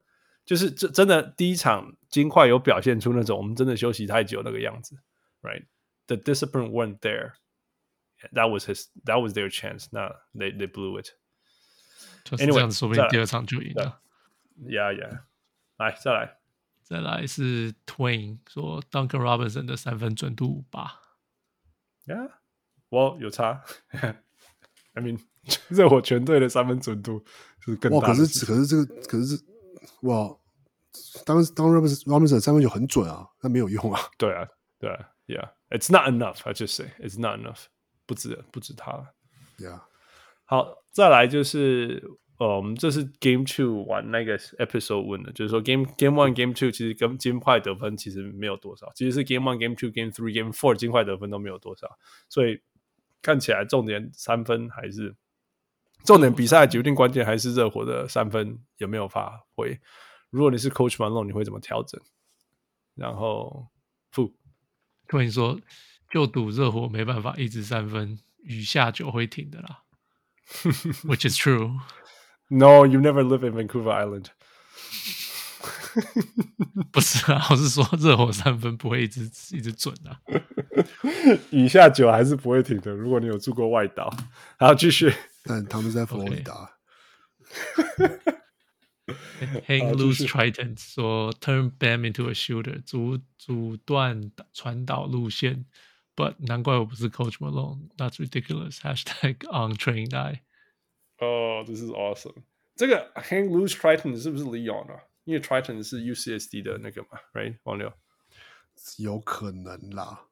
就是这真的第一场金块有表现出那种我们真的休息太久那个样子，right？The discipline weren't there. That was his. That was their chance. 那 they they blew it. 就是这样，说不定第二场就赢了。Yeah, yeah. 来，再来，再来是 Twain 说 Duncan Robinson 的三分准度八。Yeah，我有差。 I mean，热火全队的三分准度是更大。哇，可是可是这个可是。哇，当当 Robinson Robinson 三分球很准啊，但没有用啊。对啊，对啊，Yeah，it's not enough. I just say it's not enough， 不止不止他了。Yeah，好，再来就是，呃，我们这是 Game Two 玩那个 Episode One 的，就是说 Game Game One Game Two 其实跟金块得分其实没有多少，其实是 Game One Game Two Game Three Game Four 金块得分都没有多少，所以看起来重点三分还是。重点比赛决定关键还是热火的三分有没有发挥。如果你是 Coach Malone，你会怎么调整？然后，负，跟你说，就赌热火没办法一直三分，雨下就会停的啦。Which is true. No, you never live in Vancouver Island. 不是啊，我是说热火三分不会一直一直准啊。雨下酒还是不会停的。如果你有住过外岛，好，继续。但他们在佛罗里达。Hang loose Triton 说：“Turn Bam into a shooter，阻阻断传导路线。”But 难怪我不是 Coach Malone，That's ridiculous. Hashtag on train die。哦，这是 awesome。这个 Hang loose Triton 是不是 Leon 啊？因为 Triton 是 UCSD 的那个嘛，Right？王六，有可能啦。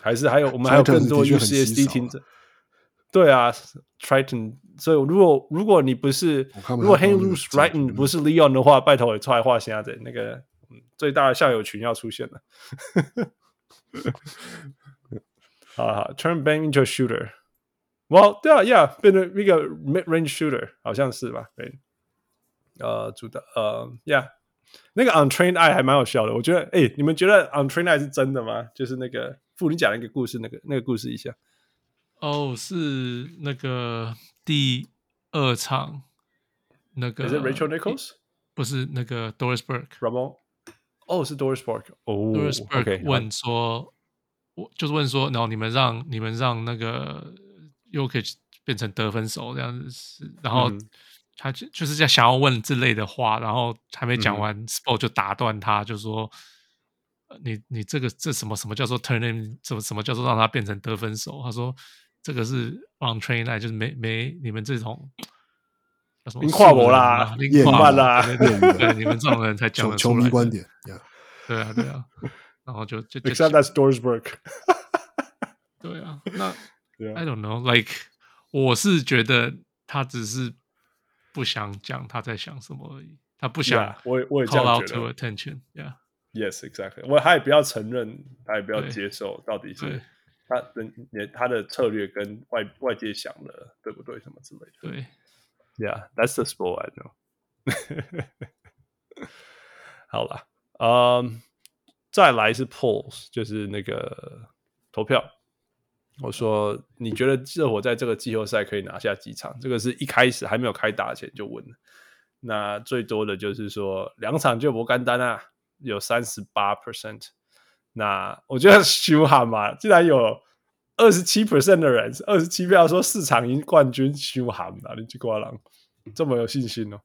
还是还有我们还有更多 UCSD 听者。对啊，Triton。所以如果如果你不是，如果 Hang loose Triton 不是 Leon 的话，拜托也出来画瞎子。那个最大的校友群要出现了。 好好，Turn Bam into a shooter。Well，对啊，Yeah，变成一个 mid range shooter，好像是吧？对。呃，主的呃，Yeah，那个 Untrained Eye 还蛮好笑的。我觉得，哎，你们觉得 Untrained Eye 是真的吗？就是那个傅，你讲那个故事，那个那个故事一下。哦，oh, 是那个第二场，那个是 Rachel Nichols，不是那个 Doris Burke，Ramon，哦，是 Doris Burke，哦，Doris Burke okay, 问说， 我、uh, 就是问说，然后你们让你们让那个 Jokic 变成得分手这样子是，然后他就就是在想要问这类的话，然后还没讲完 Spo 就打断他，就说。你你这个这什么什么叫做 turn him 什么什么叫做让他变成得分手？他说。这个是 untrained eye，就是没没你们这种叫什么？跨博啦，跨啦，对，你们这种人才讲得出来。球迷观点，对啊，对啊，然后就就 Except that's Doris Burke。对啊，那 I don't know，like 我是觉得他只是不想讲他在想什么而已，他不想我我也这样觉得。Call out to attention，yeah，yes exactly，我他也不要承认，他也不要接受，到底是。他的他的策略跟外外界想的对不对？什么之类的？对，Yeah，that's the sport I know。好了，嗯、um,，再来是 polls，就是那个投票。我说，你觉得热火在这个季后赛可以拿下几场？这个是一开始还没有开打前就问。那最多的就是说两场就不干单啊，有三十八 percent。那我觉得凶悍嘛，既然有二十七 percent 的人，二十七票说四场赢冠军，凶悍嘛，你去瓜郎这么有信心哦。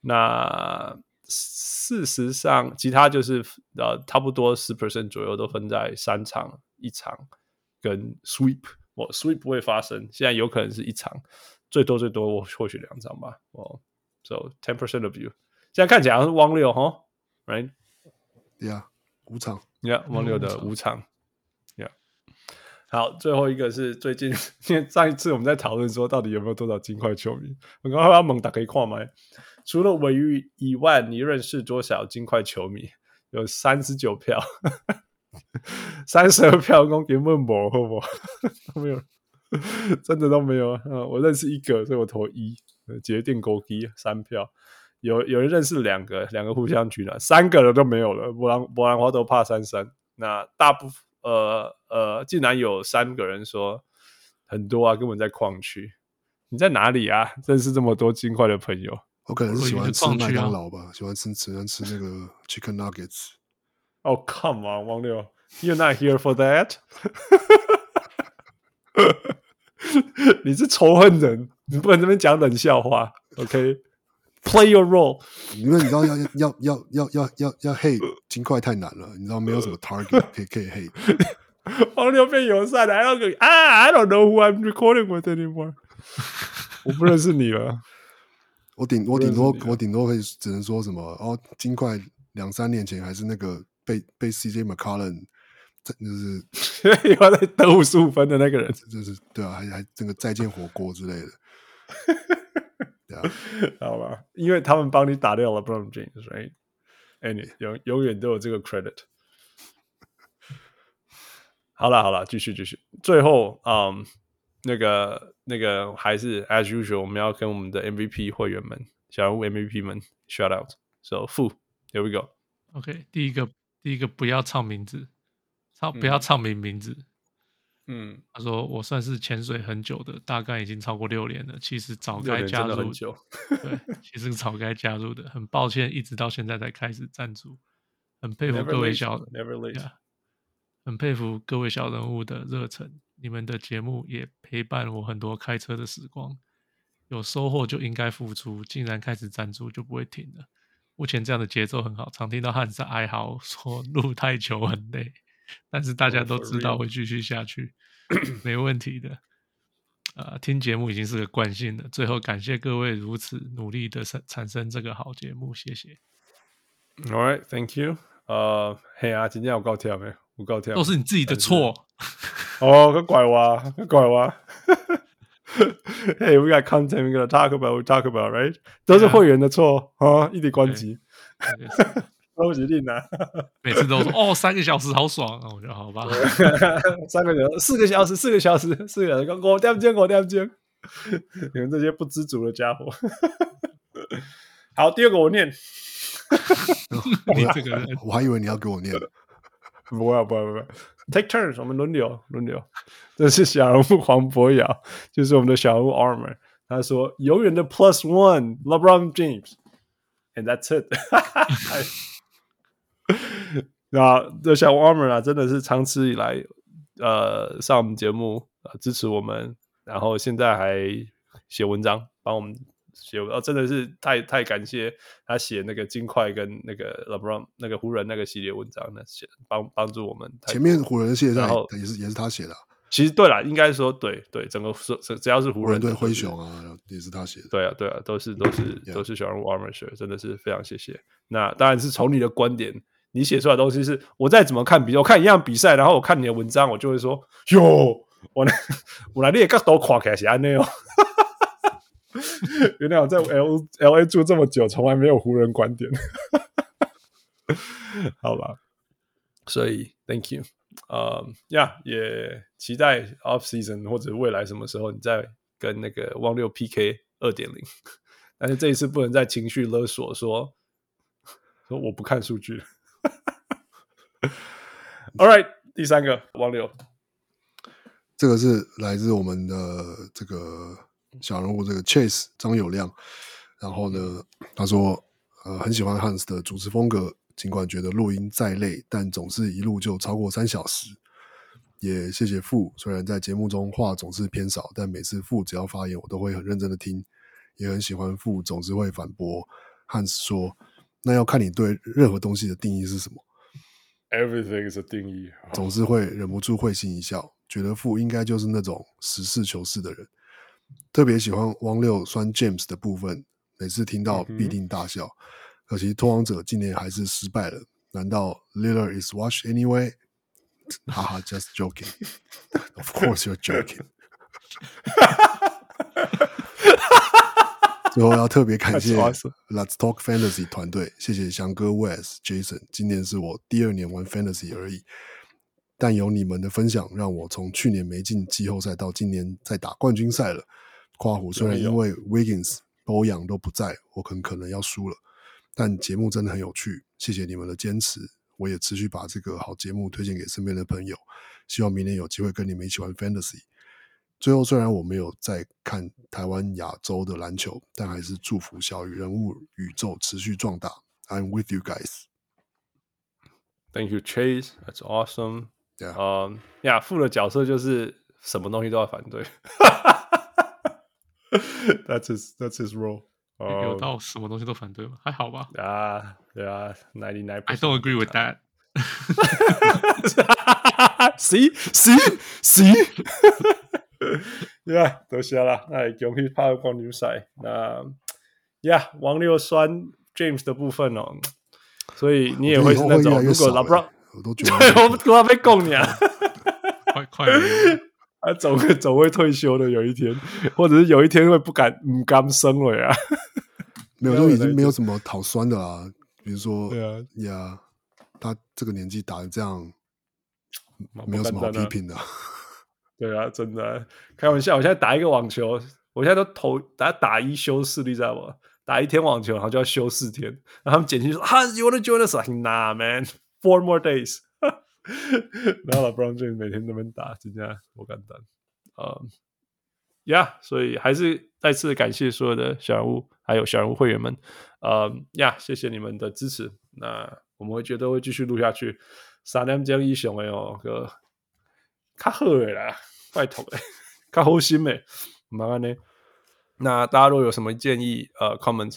那事实上，其他就是呃，差不多十 percent 左右都分在三场、一场跟 sweep。我 sweep 不会发生，现在有可能是一场，最多最多我或许两场吧。哦，so ten percent of you，现在看起来是汪六哈，right？，Yeah，五场，Yeah，汪六的五场，Yeah。好，最后一个是最近，因为上一次我们在讨论说到底有没有多少金块球迷，我刚刚要猛打可以看吗？除了尾鱼以外，你认识多少金块球迷？有三十九票，三十二票，公给问我好不好？没有，真的都没有。嗯，我认识一个，所以我投一。决定勾机三票，有有人认识两个，两个互相取暖，三个人都没有了。波兰波兰花都怕三三。那大部呃呃，竟然有三个人说很多啊，根本在矿区。你在哪里啊？认识这么多金块的朋友？我可能是喜欢吃麦当劳吧，喜欢吃喜欢吃那个 chicken nuggets。Oh come on，王六，You're not here for that。你是仇恨人，你不能这边讲冷笑话。OK，play、your role。因为你知道要要要要要要要 hate 金块太难了，你知道没有什么 target 可以可以 hate。王六变友善了，还要给啊？I don't know who I'm recording with anymore。我不认识你了。我顶我顶多我顶多可以只能说什么哦，金块两三年前还是那个被被 CJ McCollum。这就是以后在得五十五分的那个人，就是对啊，还还整个再见火锅之类的，对啊，好吧，因为他们帮你打掉了 LeBron James，right？Any 永永远都有这个 credit。好了好了，继续继续，最后嗯，um, 那个那个还是 as usual，我们要跟我们的 MVP 会员们、小人物 MVP 们 shout out。So Fu，here we go。OK，第一个第一个不要唱名字。唱不要唱名名字。嗯，他说我算是潜水很久的，大概已经超过六年了。其实早该加入，很久对，其实早该加入的。很抱歉，一直到现在才开始赞助。很佩服各位小，Never late. Yeah, 很佩服各位小人物的热忱。你们的节目也陪伴我很多开车的时光。有收获就应该付出，竟然开始赞助就不会停了。目前这样的节奏很好，常听到汉斯哀嚎说路太久很累。但是大家都知道会继续下去，oh, 没问题的。呃，听节目已经是个惯性了。最后感谢各位如此努力的产产生这个好节目，谢谢。All right, thank you。呃，嘿啊，今天有高跳没？有高跳，都是你自己的错。哦，个拐弯，个拐弯。Hey, we got content we gotta talk about. We talk about, right？都是会员的错啊，一点关机，超级 定了，每次都说哦，三个小时好爽啊！我觉得好吧，三个小时，四个小时，四个小时，四个小时，我掉肩，我掉肩，你们这些不知足的家伙。好，第二个我念，你这个人，我还以为你要给我念，不要，不要，不要，Take turns，我们轮流，轮流。这是小人物黄博瑶，就是我们的小人物 Armor，他说永远的 Plus One，LeBron James，and that's it。那这小 Warmer 啊，真的是长期以来，呃，上我们节目，呃，支持我们，然后现在还写文章帮我们写，哦，真的是太太感谢他写那个金块跟那个 LeBron 那个湖人那个系列文章，那写帮帮助我们。前面湖人系列然后也是也是他写的，啊。其实对了，应该说对对，整个只只要是湖人对灰熊啊，也是他写的。对啊对啊，都是都是都是小人物 Warmer 写，真的是非常谢谢。那当然是从你的观点。你写出来的东西是我再怎么看比如，我看一样比赛，然后我看你的文章，我就会说哟，我来 我来你也都垮开是安内哦。原来我在 L L A 住这么久，从来没有湖人观点。好吧，所以 Thank you，呃呀，也期待 Off Season 或者未来什么时候你再跟那个汪六 P K 二点零，但是这一次不能再情绪勒索说说我不看数据。All right，第三个汪六，这个是来自我们的这个小人物，这个 Chase 张友亮。然后呢，他说，呃，很喜欢 Hans 的主持风格，尽管觉得录音再累，但总是一录就超过三小时。也谢谢傅，虽然在节目中话总是偏少，但每次傅只要发言，我都会很认真的听。也很喜欢傅总是会反驳 Hans 说，那要看你对任何东西的定义是什么。Everything is a 定义，总是会忍不住会心一笑，觉得傅应该就是那种实事求是的人。特别喜欢汪六酸 James 的部分，每次听到必定大笑。嗯、可惜拓荒者今年还是失败了，难道 Lillard is washed anyway？哈哈，just joking。Of course you're joking。最后要特别感谢 Let's Talk Fantasy 团队，谢谢翔哥、Wes、Jason。今年是我第二年玩 Fantasy 而已，但有你们的分享，让我从去年没进季后赛到今年在打冠军赛了。夸虎虽然因为 Wiggins、欧阳都不在，我很可能要输了，但节目真的很有趣，谢谢你们的坚持。我也持续把这个好节目推荐给身边的朋友，希望明年有机会跟你们一起玩 Fantasy。最后，虽然我没有在看台湾亚洲的篮球，但还是祝福小宇人物宇宙持续壮大。I'm with you guys. Thank you, Chase. That's awesome. Yeah. 嗯，呀，副的角色就是什么东西都要反对。That's his. That's his role. 有到什么东西都反对吗？还好吧。啊，对啊，ninety nine. I don't agree with that. See, see, see. Yeah，多谢啦。那恭喜帕尔光牛赛。那呀，王六酸 James 的部分哦，所以你也会是那种，如果 LeBron，我都觉得，我我要被供你 啊，快快，啊总会总会退休的，有一天，或者是有一天会不敢唔敢生了呀。没有，就已经没有什么讨酸的啦。比如说，对啊，呀，他这个年纪打得这样，没有什么好批评的。对啊，真的开玩笑。我现在打一个网球，我现在都投打打一休四，你知道吗？打一天网球，然后就要休四天。然后他们简讯说：“哈，you wanna join us？” Nah, man, four more days。然后 LeBron James 每天都在那边打，真的我敢打。嗯，呀，所以还是再次感谢所有的小人物，还有小人物会员们。嗯，呀，谢谢你们的支持。那我们会觉得会继续录下去。三点钟以上的哦，哥。较好的啦，拜托诶，较好心诶，麻烦呢。那大家如果有什么建议，呃，comments，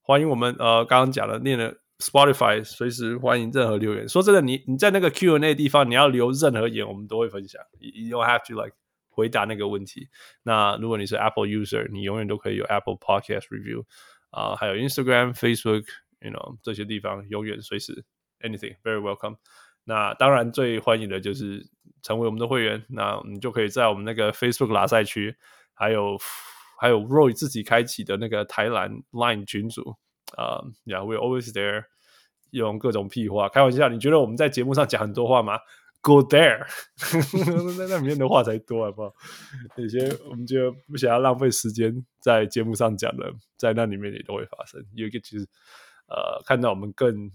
欢迎我们呃刚刚讲的念的 Spotify，随时欢迎任何留言。说真的，你你在那个 Q&A 地方，你要留任何言，我们都会分享。You don't have to like 回答那个问题。那如果你是 Apple user，你永远都可以有 Apple Podcast Review 啊、呃，还有 Instagram、Facebook，you know 这些地方永远随时 anything very welcome。那当然最欢迎的就是成为我们的会员，那你就可以在我们那个 Facebook 拉赛区，还有还有 Roy 自己开启的那个台篮 Line 群组啊、uh,，Yeah，we're always there， 用各种屁话开玩笑。你觉得我们在节目上讲很多话吗？Go there，那那里面的话才多好不好？有些我们就不想要浪费时间在节目上讲的，在那里面也都会发生。有一个其实呃，看到我们更。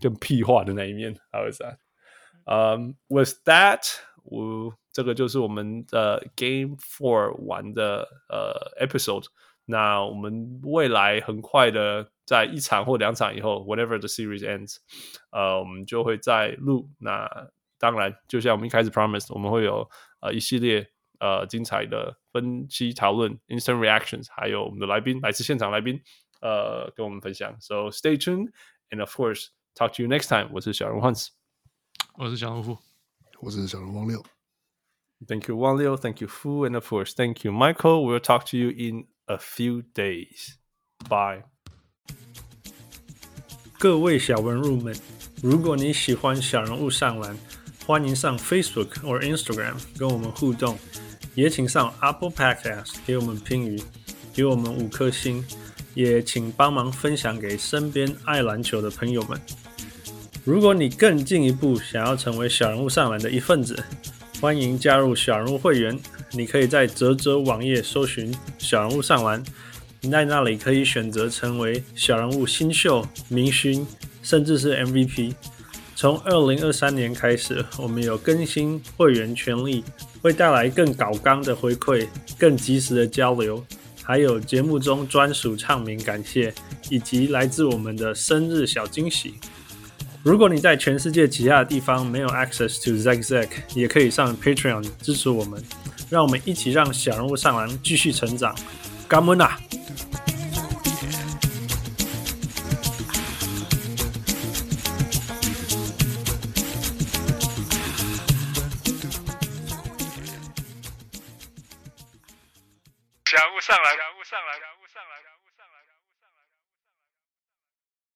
更屁话的那一面，How is that？嗯、，With that，我这个就是我们的 Game Four 玩的呃 Episode。那我们未来很快的，在一场或两场以后，Whenever the series ends，呃，我们就会再录。那当然，就像我们一开始 Promise，我们会有呃一系列呃精彩的分析讨论，Instant Reactions，还有我们的来宾，来自现场来宾，呃，跟我们分享。So stay tuned，and of course。Talk to you next time。我是小人物 Hans，我是小人物，我是小人物汪六。Thank you 汪六，Thank you Fu and of course Thank you Michael。We'll talk to you in a few days. Bye。各位小文入们，如果你喜欢小人物上篮，欢迎上 Facebook 或 Instagram 跟我们互动，也请上 Apple Podcast 给我们评语，给我们五颗星。也请帮忙分享给身边爱篮球的朋友们。如果你更进一步想要成为小人物上篮的一份子，欢迎加入小人物会员。你可以在啧啧网页搜寻“小人物上玩”，你在那里可以选择成为小人物新秀、明星，甚至是 MVP。从二零二三年开始，我们有更新会员权利，会带来更高纲的回馈、更及时的交流。还有节目中专属唱名感谢，以及来自我们的生日小惊喜。如果你在全世界其他的地方没有 access to Zack Zack，也可以上 Patreon 支持我们，让我们一起让小人物上篮继续成长。感恩啊！小人物上篮，小人物上篮。